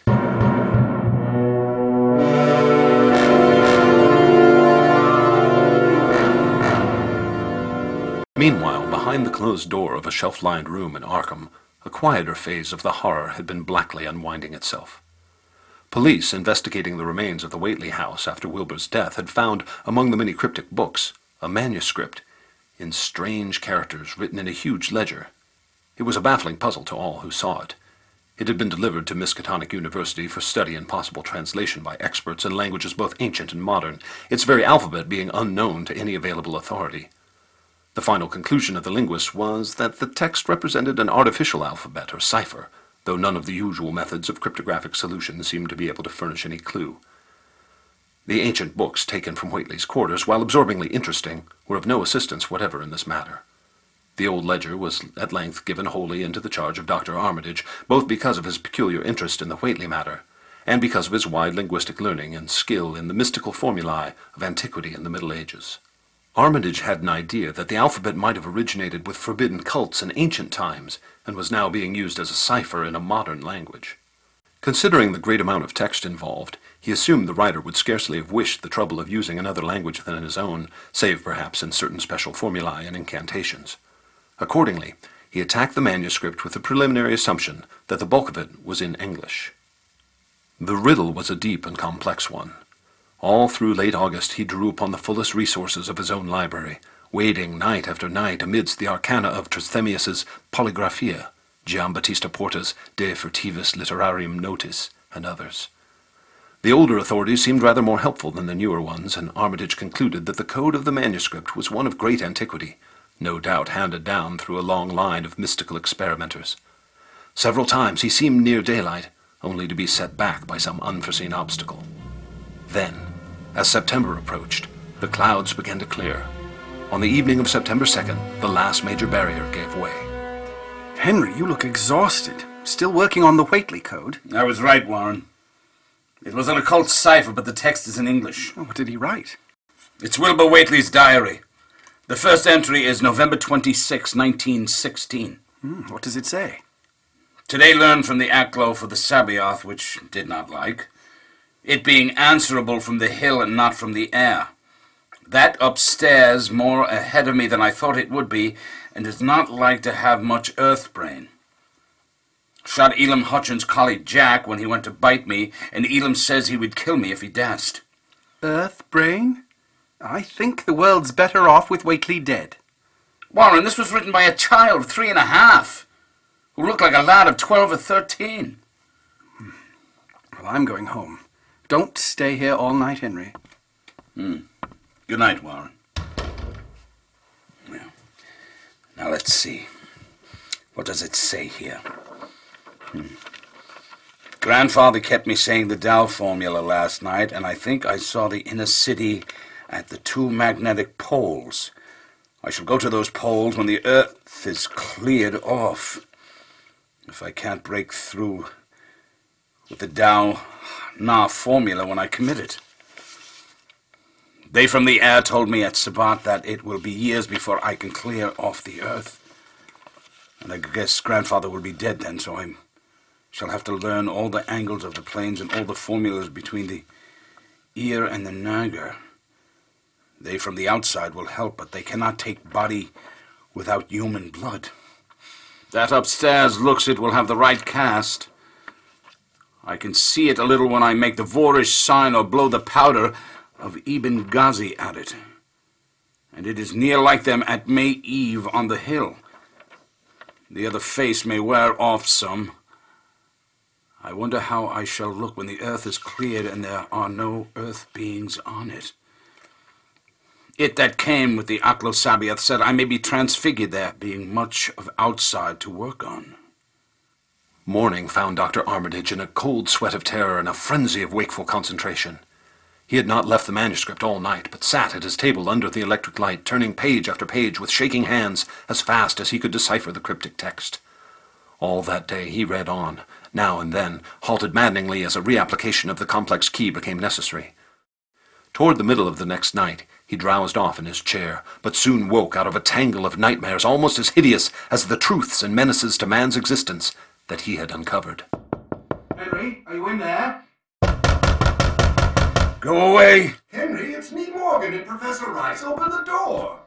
Meanwhile, behind the closed door of a shelf lined room in Arkham, a quieter phase of the horror had been blackly unwinding itself. Police investigating the remains of the Whately house after Wilbur's death had found, among the many cryptic books, a manuscript in strange characters written in a huge ledger. It was a baffling puzzle to all who saw it. It had been delivered to Miskatonic University for study and possible translation by experts in languages both ancient and modern, its very alphabet being unknown to any available authority. The final conclusion of the linguist was that the text represented an artificial alphabet or cipher, though none of the usual methods of cryptographic solution seemed to be able to furnish any clue. The ancient books taken from Whately's quarters, while absorbingly interesting, were of no assistance whatever in this matter. The old ledger was at length given wholly into the charge of Dr. Armitage, both because of his peculiar interest in the Whately matter, and because of his wide linguistic learning and skill in the mystical formulae of antiquity and the Middle Ages. Armitage had an idea that the alphabet might have originated with forbidden cults in ancient times and was now being used as a cipher in a modern language. Considering the great amount of text involved, he assumed the writer would scarcely have wished the trouble of using another language than his own, save perhaps in certain special formulae and incantations. Accordingly, he attacked the manuscript with the preliminary assumption that the bulk of it was in English. The riddle was a deep and complex one. All through late August he drew upon the fullest resources of his own library, wading night after night amidst the arcana of Trithemius's Polygraphia, Giambattista Porta's De Furtivis Literarum Notis, and others. The older authorities seemed rather more helpful than the newer ones, and Armitage concluded that the code of the manuscript was one of great antiquity, no doubt handed down through a long line of mystical experimenters. Several times he seemed near daylight, only to be set back by some unforeseen obstacle. Then, as September approached, The clouds began to clear. On the evening of September 2nd, the last major barrier gave way. Henry, you look exhausted. Still working on the Whately Code? I was right, Warren. It was an occult cipher, but the text is in English. Oh, what did he write? It's Wilbur Whately's diary. The first entry is November 26, 1916. Hmm, what does it say? Today learned from the Aklo for the Sabaoth, which did not like. It being answerable from the hill and not from the air. That upstairs more ahead of me than I thought it would be, and is not like to have much earth brain. Shot Elam Hutchins' collie Jack when he went to bite me, and Elam says he would kill me if he dashed. Earth brain? I think the world's better off with Whately dead. Warren, this was written by a child, of three and a half, who looked like a lad of twelve or thirteen. Hmm. Well, I'm going home. Don't stay here all night, Henry. Hmm. Good night, Warren. Well, now let's see. What does it say here? Hmm. Grandfather kept me saying the Dho formula last night, and I think I saw the inner city at the two magnetic poles. I shall go to those poles when the earth is cleared off. If I can't break through with the Dho Hna formula when I commit it. They from the air told me at Sabbat that it will be years before I can clear off the earth. And I guess grandfather will be dead then, so I shall have to learn all the angles of the planes and all the formulas between the Yr and the Nhhngr. They from the outside will help, but they cannot take body without human blood. That upstairs looks it will have the right cast. I can see it a little when I make the Voorish sign or blow the powder of Ibn Ghazi at it. And it is near like them at May Eve on the hill. The other face may wear off some. I wonder how I shall look when the earth is cleared and there are no earth beings on it. It that came with the Aklo Sabaoth said I may be transfigured there, being much of outside to work on. Morning found Dr. Armitage in a cold sweat of terror and a frenzy of wakeful concentration. He had not left the manuscript all night, but sat at his table under the electric light, turning page after page with shaking hands as fast as he could decipher the cryptic text. All that day he read on, now and then, halted maddeningly as a reapplication of the complex key became necessary. Toward the middle of the next night, he drowsed off in his chair, but soon woke out of a tangle of nightmares almost as hideous as the truths and menaces to man's existence that he had uncovered. Henry, are you in there? Go away! Henry, it's me, Morgan, and Professor Rice. Open the door.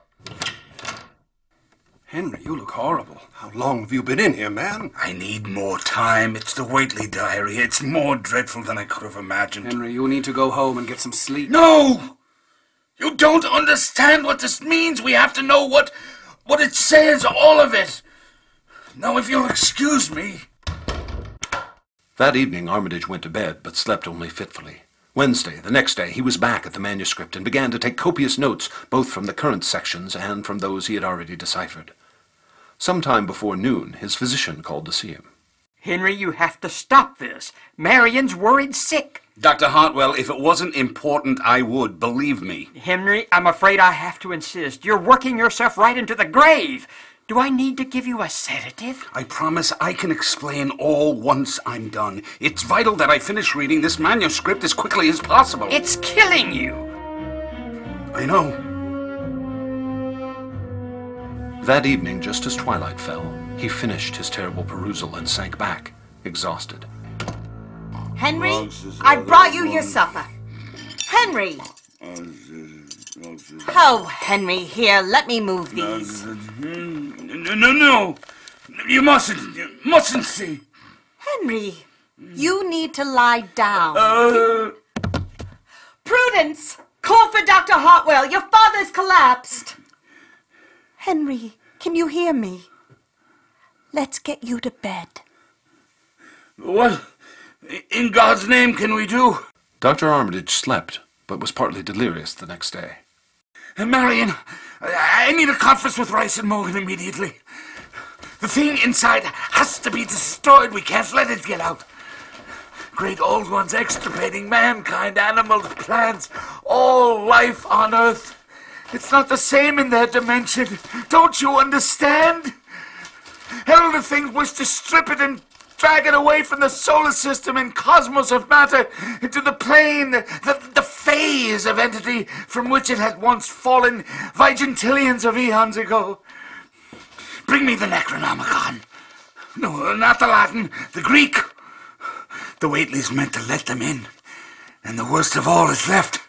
Henry, you look horrible. How long have you been in here, man? I need more time. It's the Whately diary. It's more dreadful than I could have imagined. Henry, you need to go home and get some sleep. No! You don't understand what this means. We have to know what what it says, all of it. Now, if you'll excuse me. That evening Armitage went to bed, but slept only fitfully. Wednesday, the next day, he was back at the manuscript and began to take copious notes, both from the current sections and from those he had already deciphered. Some time before noon, his physician called to see him. Henry, you have to stop this. Marion's worried sick. Dr. Hartwell, if it wasn't important, I would, believe me. Henry, I'm afraid I have to insist. You're working yourself right into the grave. Do I need to give you a sedative? I promise I can explain all once I'm done. It's vital that I finish reading this manuscript as quickly as possible. It's killing you. I know. That evening, just as twilight fell, he finished his terrible perusal and sank back, exhausted. Henry, I brought you your supper. Henry! Oh, Henry, here, let me move these. No, no, no. You mustn't. You mustn't see. Henry, you need to lie down. Uh... Prudence! Call for Dr. Hartwell. Your father's collapsed. Henry, can you hear me? Let's get you to bed. What in God's name can we do? Dr. Armitage slept, but was partly delirious the next day. Uh, Marion, I need a conference with Rice and Morgan immediately. The thing inside has to be destroyed. We can't let it get out. Great old ones extirpating mankind, animals, plants, all life on Earth. It's not the same in their dimension. Don't you understand? Elder things wish to strip it and drag it away from the solar system and cosmos of matter into the plane, the, the phase of entity from which it had once fallen vigintillions of eons ago. Bring me the Necronomicon. No, not the Latin, the Greek. The Whateleys meant to let them in. And the worst of all is left.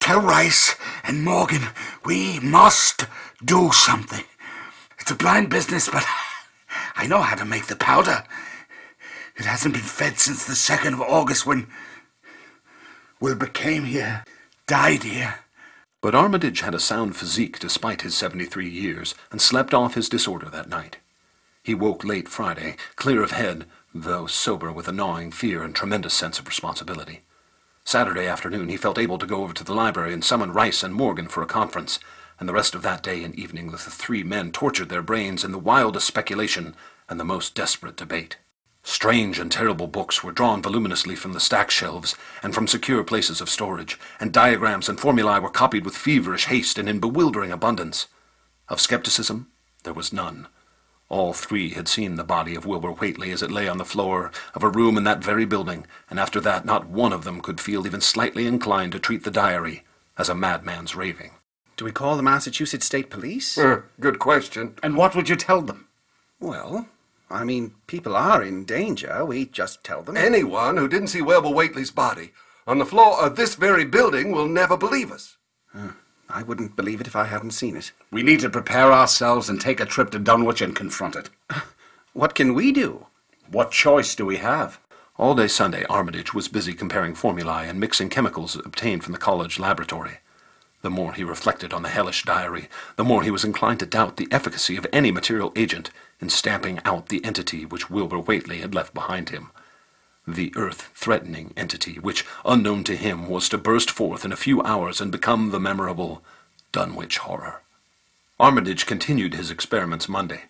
Tell Rice and Morgan we must do something. It's a blind business, but I know how to make the powder. It hasn't been fed since the 2nd of August when Wilbur came here, died here. But Armitage had a sound physique despite his 73 years, and slept off his disorder that night. He woke late Friday, clear of head, though sober with a gnawing fear and tremendous sense of responsibility. Saturday afternoon he felt able to go over to the library and summon Rice and Morgan for a conference, and the rest of that day and evening the three men tortured their brains in the wildest speculation and the most desperate debate. Strange and terrible books were drawn voluminously from the stack shelves and from secure places of storage, and diagrams and formulae were copied with feverish haste and in bewildering abundance. Of skepticism there was none. All three had seen the body of Wilbur Whately as it lay on the floor of a room in that very building, and after that not one of them could feel even slightly inclined to treat the diary as a madman's raving. Do we call the Massachusetts State Police? Uh, good question. And what would you tell them? Well, I mean, people are in danger. We just tell them. Anyone who didn't see Wilbur Whately's body on the floor of this very building will never believe us. Uh, I wouldn't believe it if I hadn't seen it. We need to prepare ourselves and take a trip to Dunwich and confront it. What can we do? What choice do we have? All day Sunday, Armitage was busy comparing formulae and mixing chemicals obtained from the college laboratory. The more he reflected on the hellish diary, the more he was inclined to doubt the efficacy of any material agent in stamping out the entity which Wilbur Whately had left behind him. The earth-threatening entity which, unknown to him, was to burst forth in a few hours and become the memorable Dunwich Horror. Armitage continued his experiments Monday,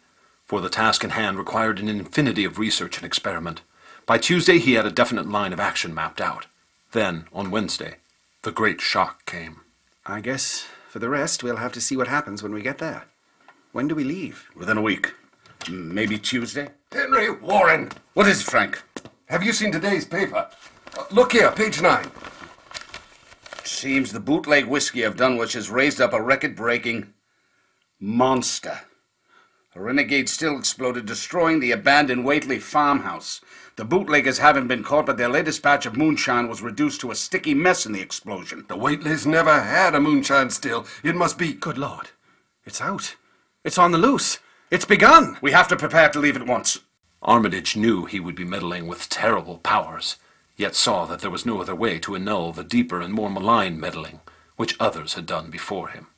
for the task in hand required an infinity of research and experiment. By Tuesday he had a definite line of action mapped out. Then, on Wednesday, the great shock came. I guess for the rest, we'll have to see what happens when we get there. When do we leave? Within a week. Maybe Tuesday? Henry Warren! What is it, Frank? Have you seen today's paper? Uh, look here, page nine. Seems the bootleg whiskey of Dunwich has raised up a record-breaking monster. A renegade still exploded, destroying the abandoned Whately farmhouse. The bootleggers haven't been caught, but their latest batch of moonshine was reduced to a sticky mess in the explosion. The Whateleys never had a moonshine still. It must be. Good Lord. It's out. It's on the loose. It's begun. We have to prepare to leave at once. Armitage knew he would be meddling with terrible powers, yet saw that there was no other way to annul the deeper and more malign meddling which others had done before him.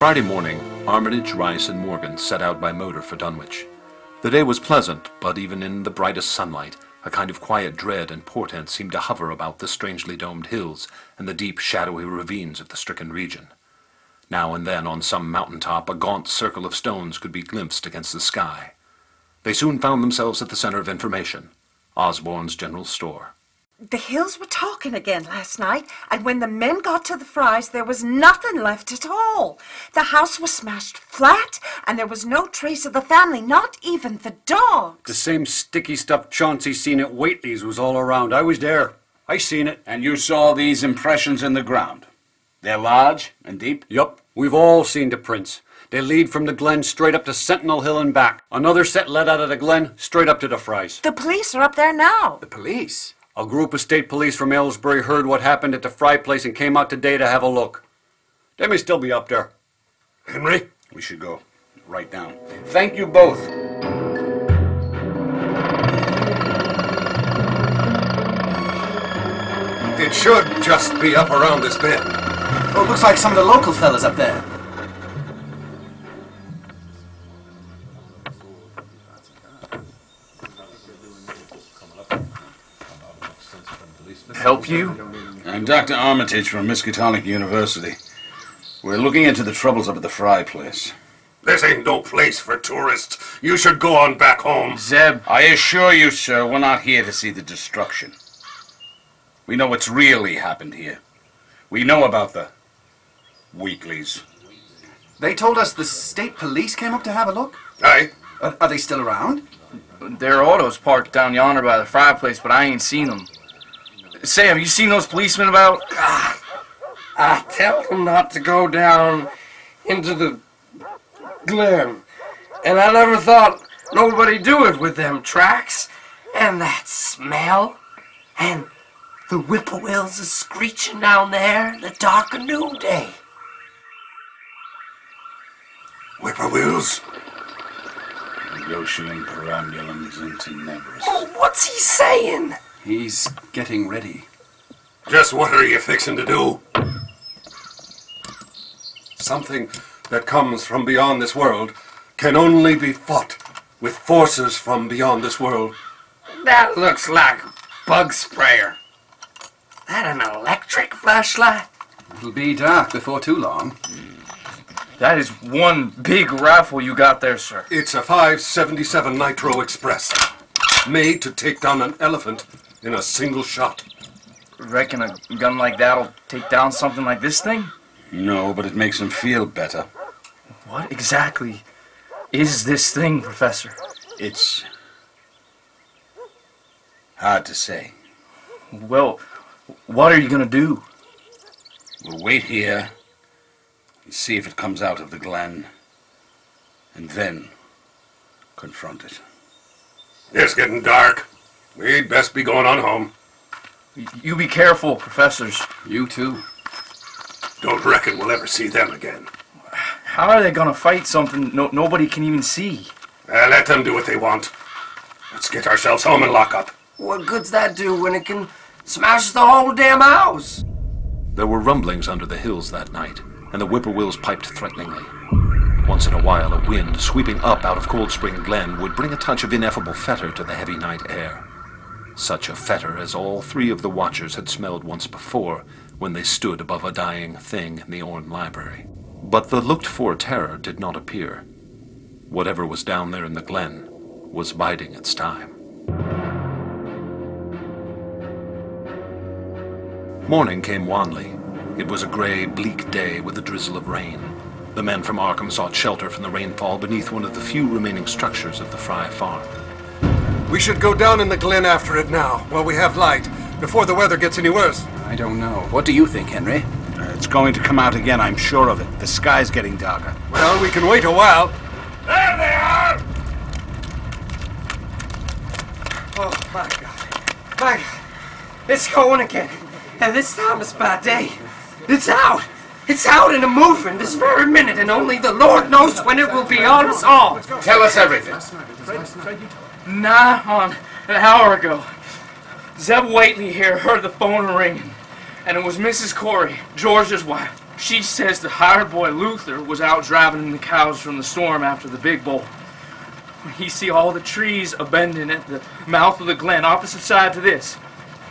Friday morning, Armitage, Rice, and Morgan set out by motor for Dunwich. The day was pleasant, but even in the brightest sunlight, a kind of quiet dread and portent seemed to hover about the strangely domed hills and the deep, shadowy ravines of the stricken region. Now and then, on some mountain top, a gaunt circle of stones could be glimpsed against the sky. They soon found themselves at the center of information Osborne's General Store. The hills were talking again last night, and when the men got to the Frys, there was nothing left at all. The house was smashed flat, and there was no trace of the family, not even the dog. The same sticky stuff Chauncey seen at Whately's was all around. I was there. I seen it. And you saw these impressions in the ground? They're large and deep? Yup. We've all seen the prints. They lead from the glen straight up to Sentinel Hill and back. Another set led out of the glen straight up to the Frys. The police are up there now. The police? A group of state police from Aylesbury heard what happened at the Fry place and came out today to have a look. They may still be up there. Henry? We should go. Right now. Thank you both. It should just be up around this bend. Oh, it looks like some of the local fellas up there. Help you? I'm Dr. Armitage from Miskatonic University. We're looking into the troubles up at the Fry place. This ain't no place for tourists. You should go on back home. Zeb, I assure you, sir, we're not here to see the destruction. We know what's really happened here. We know about the Whateleys. They told us the state police came up to have a look. Aye. Are, are they still around? Their auto's parked down yonder by the Fry place, but I ain't seen them. Sam, you seen those policemen about? Ah, I tell them not to go down into the glen. And I never thought nobody do it with them tracks. And that smell. And the whippoorwills is screeching down there in the dark of noonday. Whippoorwills? Negotium perambulans in tenebris. Oh, what's he saying? He's getting ready. Just what are you fixing to do? Something that comes from beyond this world can only be fought with forces from beyond this world. That looks like bug sprayer. That an electric flashlight? It'll be dark before too long. That is one big rifle you got there, sir. It's a 577 Nitro Express, made to take down an elephant in a single shot. Reckon a gun like that'll take down something like this thing? No, but it makes him feel better. What exactly is this thing, Professor? It's hard to say. Well, what are you gonna do? We'll wait here and see if it comes out of the glen, and then confront it. It's getting dark. We'd best be going on home. You be careful, professors. You too. Don't reckon we'll ever see them again. How are they gonna fight something no- nobody can even see? Uh, let them do what they want. Let's get ourselves home and lock up. What good's that do when it can smash the whole damn house? There were rumblings under the hills that night, and the whippoorwills piped threateningly. Once in a while, a wind sweeping up out of Cold Spring Glen would bring a touch of ineffable fetor to the heavy night air. Such a fetor as all three of the watchers had smelled once before when they stood above a dying thing in the Orne Library. But the looked for terror did not appear. Whatever was down there in the glen was biding its time. Morning came wanly. It was a gray, bleak day with a drizzle of rain. The men from Arkham sought shelter from the rainfall beneath one of the few remaining structures of the Fry farm. We should go down in the glen after it now, while we have light, before the weather gets any worse. I don't know. What do you think, Henry? Uh, it's going to come out again, I'm sure of it. The sky's getting darker. Well, we can wait a while. There they are! Oh, my God. My God. It's going again. And this time it's by day. It's out. It's out and a moving this very minute, and only the Lord knows when it will be on us all. Tell us everything. Nigh on um, an hour ago, Zeb Whately here heard the phone ringing, and it was Mrs. Corey, George's wife. She says the hired boy Luther was out driving the cows from the storm after the big bull. He see all the trees a bending at the mouth of the glen, opposite side to this,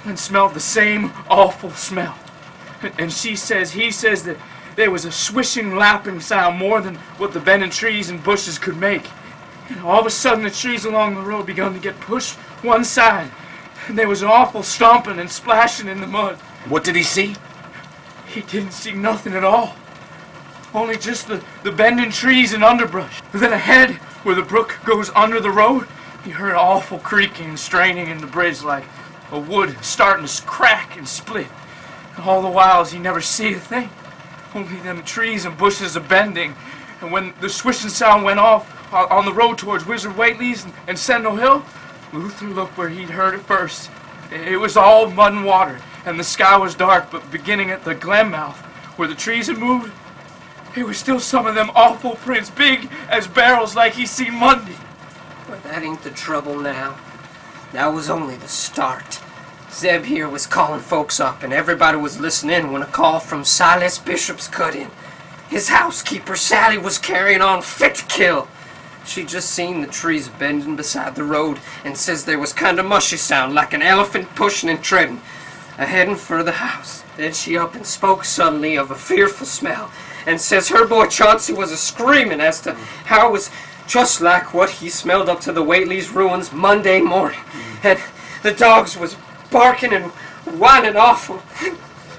and smelled the same awful smell. And she says, he says that there was a swishing, lapping sound more than what the bending trees and bushes could make. And all of a sudden, the trees along the road begun to get pushed one side, and there was an awful stomping and splashing in the mud. What did he see? He didn't see nothing at all. Only just the, the bending trees and underbrush. But then ahead, where the brook goes under the road, he heard awful creaking and straining in the bridge like a wood starting to crack and split. And all the whiles he never see a thing. Only them trees and bushes a bending. And when the swishing sound went off on on the road towards Wizard Whately's and, Sentinel Hill, Luther looked where he'd heard it first. It was all mud and water, and the sky was dark, but beginning at the glen mouth, where the trees had moved, it was still some of them awful prints, big as barrels like he seen Monday. But that ain't the trouble now. That was only the start. Zeb here was calling folks up, and everybody was listening when a call from Silas Bishop's cut in. His housekeeper, Sally, was carrying on fit to kill. She just seen the trees bending beside the road and says there was kind of mushy sound like an elephant pushing and treading, a heading for the house. Then she up and spoke suddenly of a fearful smell, and says her boy Chauncey was a screaming as to how it was just like what he smelled up to the Whately's ruins Monday morning. And the dogs was barking and whining awful.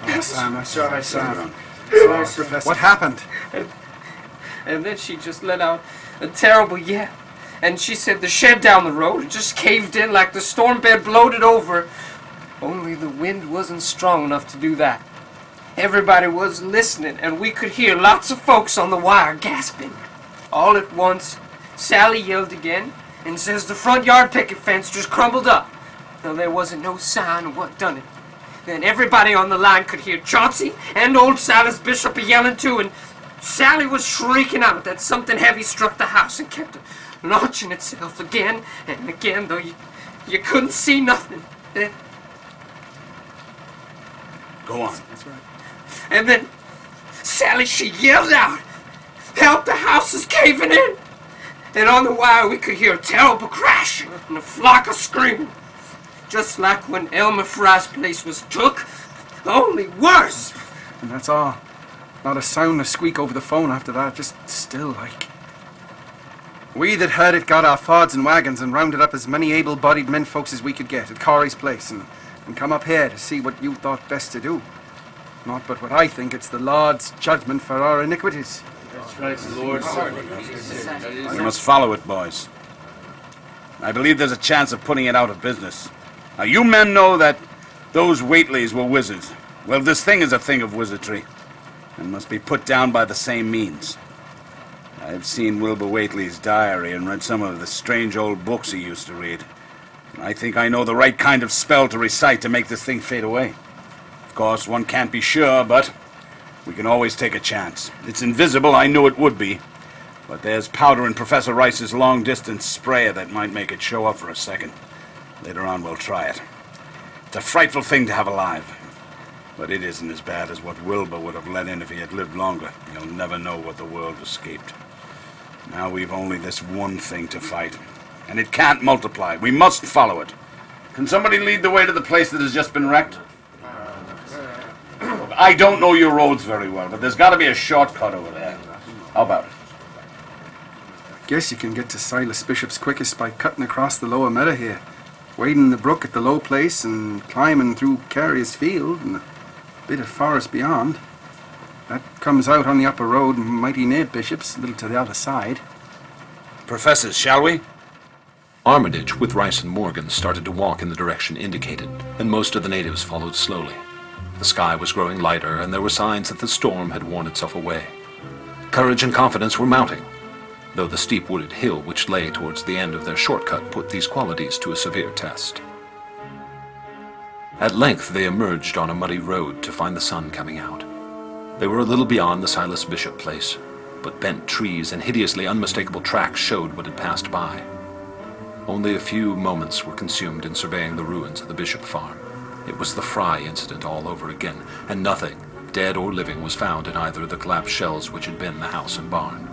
Oh, Sam, I'm sorry, Sam. Professor. What happened? And, then she just let out a terrible yell. And she said the shed down the road just caved in like the storm bed blowed it over. Only the wind wasn't strong enough to do that. Everybody was listening, and we could hear lots of folks on the wire gasping. All at once, Sally yelled again and says the front yard picket fence just crumbled up. Though there wasn't no sign of what done it. Then everybody on the line could hear Chauncey and old Silas Bishop yelling too, and Sally was shrieking out that something heavy struck the house and kept launching itself again and again, though you, you couldn't see nothing. Go on. That's right. and then Sally, she yelled out, Help, the house is caving in! And on the wire, we could hear a terrible crash and a flock of screaming. Just like when Elmer Fry's place was took, only worse. And that's all. Not a sound, a squeak over the phone after that, just still like. We that heard it got our fords and wagons and rounded up as many able bodied men folks as we could get at Corey's place and, and come up here to see what you thought best to do. Not but what I think it's the Lord's judgment for our iniquities. That's right, the Lord's We must follow it, boys. I believe there's a chance of putting it out of business. Now, you men know that those Whateleys were wizards. Well, this thing is a thing of wizardry, and must be put down by the same means. I've seen Wilbur Whateley's diary and read some of the strange old books he used to read. I think I know the right kind of spell to recite to make this thing fade away. Of course, one can't be sure, but we can always take a chance. It's invisible, I knew it would be. But there's powder in Professor Rice's long distance sprayer that might make it show up for a second. Later on, we'll try it. It's a frightful thing to have alive. But it isn't as bad as what Wilbur would have let in if he had lived longer. He'll never know what the world escaped. Now we've only this one thing to fight. And it can't multiply. We must follow it. Can somebody lead the way to the place that has just been wrecked? I don't know your roads very well, but there's got to be a shortcut over there. How about it? I guess you can get to Silas Bishop's quickest by cutting across the lower meadow here, wading the brook at the low place and climbing through Carrier's field and a bit of forest beyond. That comes out on the upper road, mighty near Bishop's, a little to the other side. Professors, shall we? Armitage, with Rice and Morgan, started to walk in the direction indicated, and most of the natives followed slowly. The sky was growing lighter, and there were signs that the storm had worn itself away. Courage and confidence were mounting, though the steep wooded hill which lay towards the end of their shortcut put these qualities to a severe test. At length they emerged on a muddy road to find the sun coming out. They were a little beyond the Silas Bishop place, but bent trees and hideously unmistakable tracks showed what had passed by. Only a few moments were consumed in surveying the ruins of the Bishop farm. It was the Fry incident all over again, and nothing, dead or living, was found in either of the collapsed shells which had been the house and barn.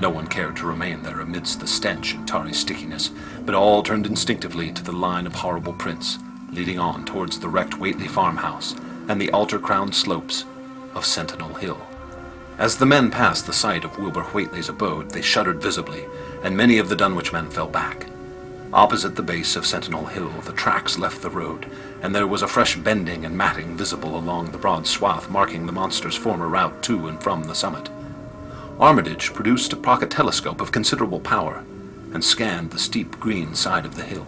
No one cared to remain there amidst the stench and tarry stickiness, but all turned instinctively to the line of horrible prints leading on towards the wrecked Whateley farmhouse and the altar-crowned slopes of Sentinel Hill. As the men passed the site of Wilbur Whateley's abode, they shuddered visibly, and many of the Dunwich men fell back. Opposite the base of Sentinel Hill, the tracks left the road, and there was a fresh bending and matting visible along the broad swath marking the monster's former route to and from the summit. Armitage produced a pocket telescope of considerable power and scanned the steep green side of the hill.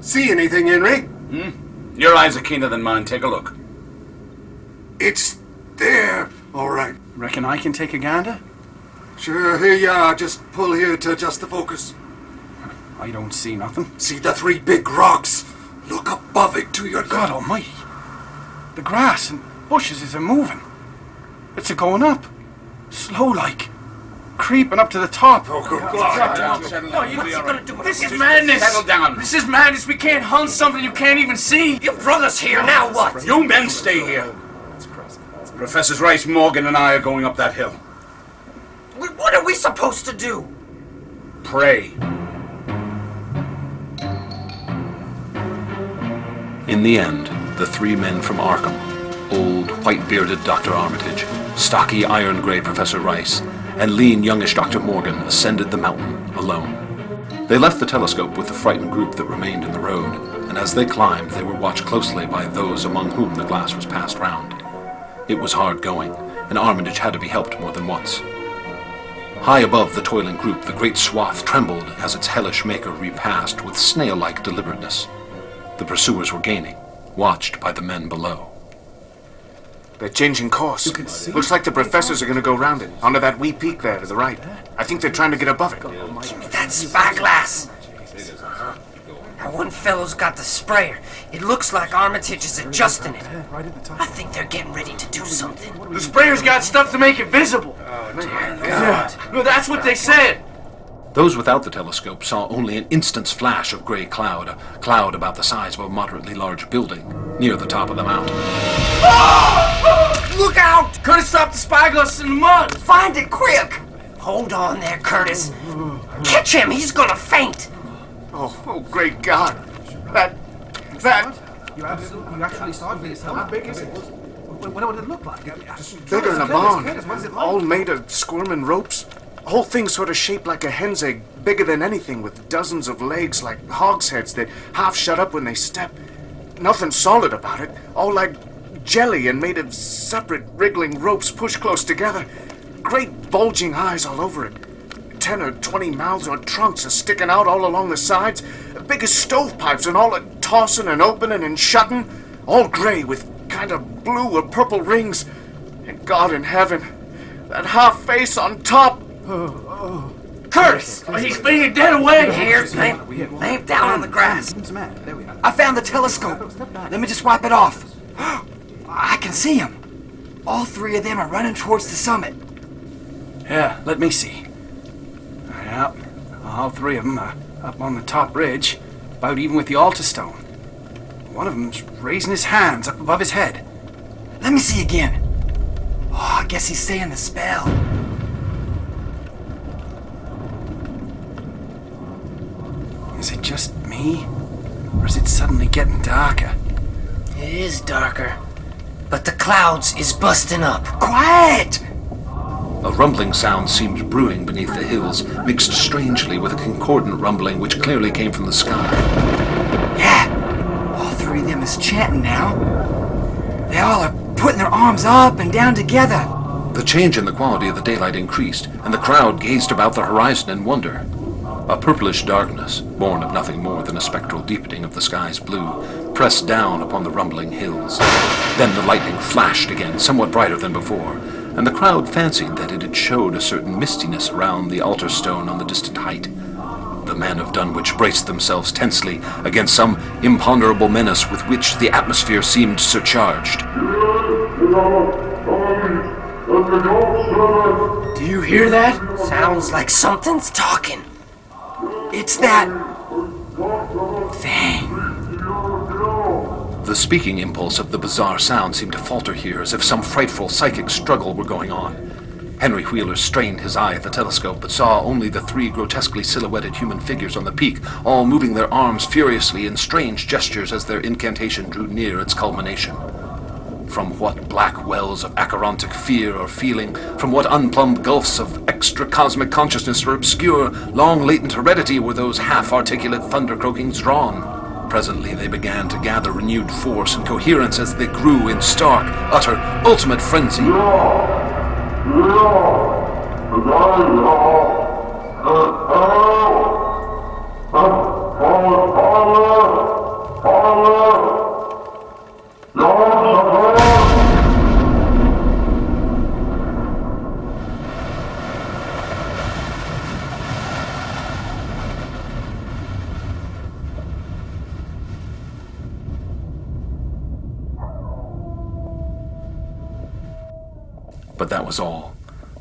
See anything, Henry? Hmm? Your eyes are keener than mine. Take a look. It's there. All right. Reckon I can take a gander? Sure, here you are. Just pull here to adjust the focus. I don't see nothing. See the three big rocks? Look above it to your God almighty. The grass and bushes is a moving. It's a going up. Slow like. Creeping up to the top. Oh, good God. No, you, what's he gonna do? This is madness. Settle down. This is madness. We can't hunt something you can't even see. Your brother's here now. What? You men stay here. Professors Rice, Morgan, and I are going up that hill. What are we supposed to do? Pray. In the end, the three men from Arkham Old, white-bearded Dr. Armitage, stocky, iron-gray Professor Rice, and lean, youngish Dr. Morgan ascended the mountain alone. They left the telescope with the frightened group that remained in the road, and as they climbed, they were watched closely by those among whom the glass was passed round. It was hard going, and Armitage had to be helped more than once. High above the toiling group, the great swath trembled as its hellish maker repassed with snail-like deliberateness. The pursuers were gaining, watched by the men below. They're changing course. Looks like the professors are going to go round it, onto that wee peak there to the right. I think they're trying to get above it. Give me that spyglass. That one fellow's got the sprayer. It looks like Armitage is adjusting it. I think they're getting ready to do something. The sprayer's got stuff to make it visible. Oh, dear God. Yeah. No, that's what they said. Those without the telescope saw only an instant's flash of gray cloud, a cloud about the size of a moderately large building, near the top of the mountain. Look out! Curtis dropped the spyglass in the mud. Find it quick! Hold on there, Curtis. Catch him, he's gonna faint. Oh, oh, great God. That. That. You absolutely, you actually saw it for yourself. How big is it? What, what would it look like? Bigger than a barn. All made of squirming ropes. Whole thing sort of shaped like a hen's egg, bigger than anything, with dozens of legs like hogsheads that half shut up when they step. Nothing solid about it, all like jelly and made of separate wriggling ropes pushed close together. Great bulging eyes all over it. Ten or twenty mouths or trunks are sticking out all along the sides, big as stovepipes, and all a tossing and opening and shutting, all gray with kind of blue or purple rings. And God in heaven, that half face on top. Curtis! He's being dead away. Here, lay, lay him down on the grass. I found the telescope. Let me just wipe it off. I can see him. All three of them are running towards the summit. Yeah, let me see. Yep, all three of them are up on the top ridge, about even with the altar stone. One of them's raising his hands up above his head. Let me see again. Oh, I guess he's saying the spell. Is it just me? Or is it suddenly getting darker? It is darker, but the clouds is busting up. Quiet! A rumbling sound seemed brewing beneath the hills, mixed strangely with a concordant rumbling which clearly came from the sky. Yeah, all three of them is chanting now. They all are putting their arms up and down together. The change in the quality of the daylight increased, and the crowd gazed about the horizon in wonder. A purplish darkness, born of nothing more than a spectral deepening of the sky's blue, pressed down upon the rumbling hills. Then the lightning flashed again, somewhat brighter than before, and the crowd fancied that it had showed a certain mistiness around the altar stone on the distant height. The men of Dunwich braced themselves tensely against some imponderable menace with which the atmosphere seemed surcharged. Do you hear that? Sounds like something's talking. It's that thing. The speaking impulse of the bizarre sound seemed to falter here as if some frightful psychic struggle were going on. Henry Wheeler strained his eye at the telescope, but saw only the three grotesquely silhouetted human figures on the peak, all moving their arms furiously in strange gestures as their incantation drew near its culmination. From what black wells of acherontic fear or feeling, from what unplumbed gulfs of extra-cosmic consciousness or obscure, long-latent heredity were those half-articulate thunder-croakings drawn? Presently they began to gather renewed force and coherence as they grew in stark, utter, ultimate frenzy. But that was all.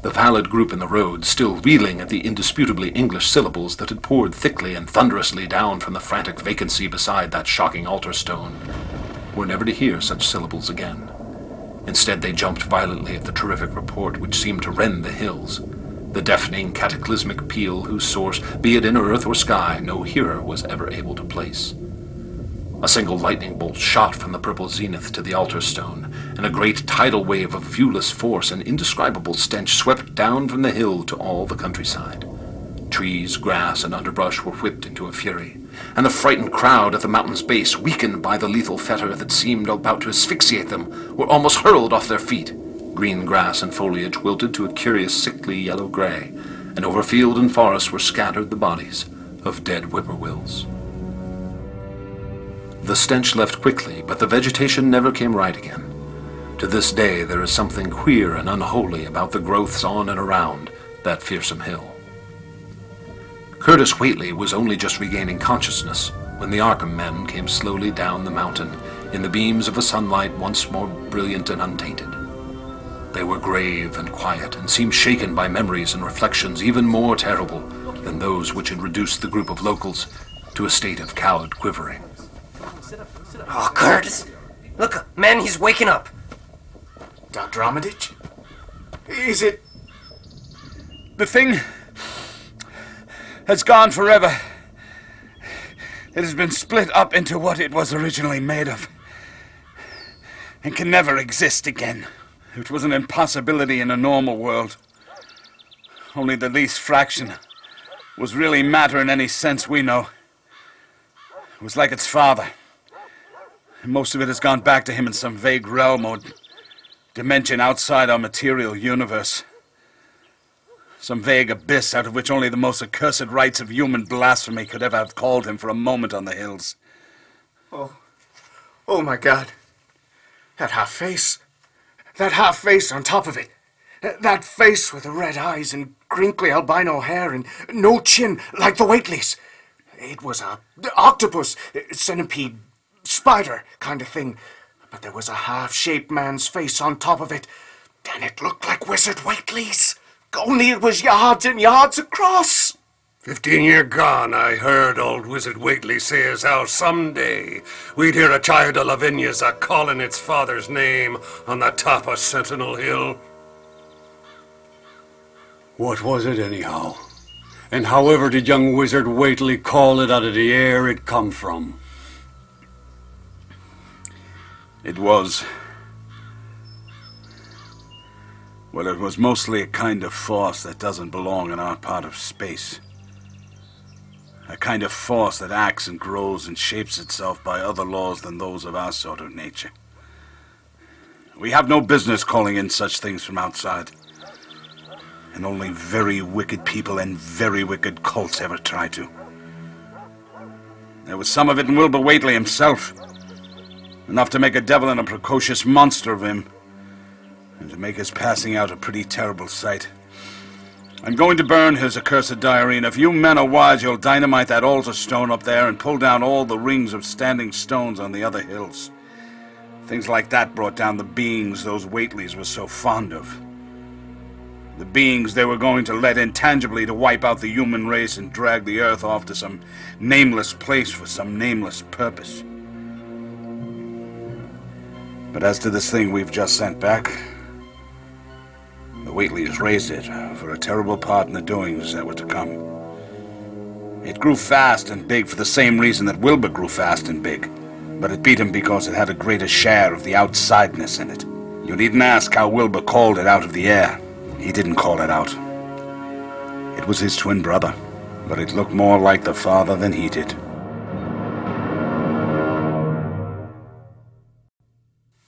The pallid group in the road, still reeling at the indisputably English syllables that had poured thickly and thunderously down from the frantic vacancy beside that shocking altar stone, were never to hear such syllables again. Instead, they jumped violently at the terrific report which seemed to rend the hills. The deafening, cataclysmic peal whose source, be it in earth or sky, no hearer was ever able to place. A single lightning bolt shot from the purple zenith to the altar stone, and a great tidal wave of viewless force and indescribable stench swept down from the hill to all the countryside. Trees, grass, and underbrush were whipped into a fury, and the frightened crowd at the mountain's base, weakened by the lethal fetor that seemed about to asphyxiate them, were almost hurled off their feet. Green grass and foliage wilted to a curious sickly yellow gray, and over field and forest were scattered the bodies of dead whippoorwills. The stench left quickly, but the vegetation never came right again. To this day, there is something queer and unholy about the growths on and around that fearsome hill. Curtis Whateley was only just regaining consciousness when the Arkham men came slowly down the mountain in the beams of a sunlight once more brilliant and untainted. They were grave and quiet and seemed shaken by memories and reflections even more terrible than those which had reduced the group of locals to a state of cowed quivering. Oh, Curtis! Look, man, he's waking up. Dr. Armitage? Is it. The thing has gone forever. It has been split up into what it was originally made of and can never exist again. It was an impossibility in a normal world. Only the least fraction was really matter in any sense we know. It was like its father. Most of it has gone back to him in some vague realm or dimension outside our material universe. Some vague abyss out of which only the most accursed rites of human blasphemy could ever have called him for a moment on the hills. Oh. Oh my god. That half face. That half face on top of it. That face with the red eyes and crinkly albino hair and no chin like the Whateleys. It was a octopus, centipede, spider kind of thing. But there was a half-shaped man's face on top of it. And it looked like Wizard Whateley's. Only it was yards and yards across. Fifteen year gone, I heard old Wizard Whateley say as how someday we'd hear a child of Lavinia's a calling its father's name on the top of Sentinel Hill. What was it, anyhow? And however did young Wizard Whateley call it out of the air it come from? It was. Well, it was mostly a kind of force that doesn't belong in our part of space. A kind of force that acts and grows and shapes itself by other laws than those of our sort of nature. We have no business calling in such things from outside. And only very wicked people and very wicked cults ever try to. There was some of it in Wilbur Whateley himself. Enough to make a devil and a precocious monster of him. And to make his passing out a pretty terrible sight. I'm going to burn his accursed diary, and if you men are wise, you'll dynamite that altar stone up there and pull down all the rings of standing stones on the other hills. Things like that brought down the beings those Whateleys were so fond of. The beings they were going to let intangibly to wipe out the human race and drag the earth off to some nameless place for some nameless purpose. But as to this thing we've just sent back, the Whateleys raised it for a terrible part in the doings that were to come. It grew fast and big for the same reason that Wilbur grew fast and big, but it beat him because it had a greater share of the outsideness in it. You needn't ask how Wilbur called it out of the air. He didn't call it out. It was his twin brother, but it looked more like the father than he did.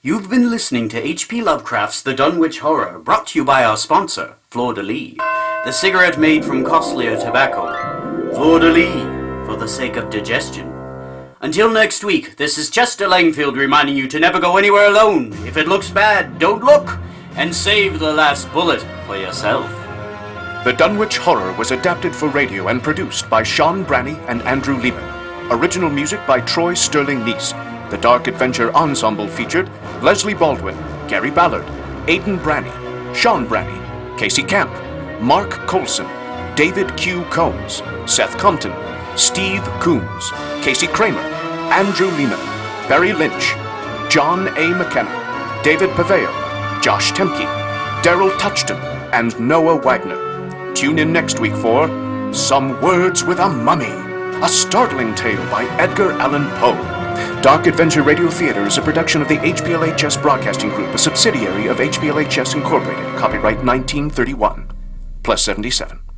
You've been listening to H.P. Lovecraft's The Dunwich Horror, brought to you by our sponsor, Fleur de Lis, the cigarette made from costlier tobacco. Fleur de Lis, for the sake of digestion. Until next week, this is Chester Langfield reminding you to never go anywhere alone. If it looks bad, don't look, and save the last bullet for yourself. The Dunwich Horror was adapted for radio and produced by Sean Branney and Andrew Leman. Original music by Troy Sterling Nies. The Dark Adventure Ensemble featured Leslie Baldwin, Gary Ballard, Aidan Branney, Sean Branney, Casey Camp, Mark Colson, David Q. Combs, Seth Compton, Steve Coombs, Casey Kramer, Andrew Leman, Barry Lynch, John A. McKenna, David Paveo, Josh Temke, Daryl Touchton, and Noah Wagner. Tune in next week for Some Words with a Mummy, a startling tale by Edgar Allan Poe. Dark Adventure Radio Theater is a production of the HPLHS Broadcasting Group, a subsidiary of HPLHS Incorporated. Copyright 1931. Plus 77.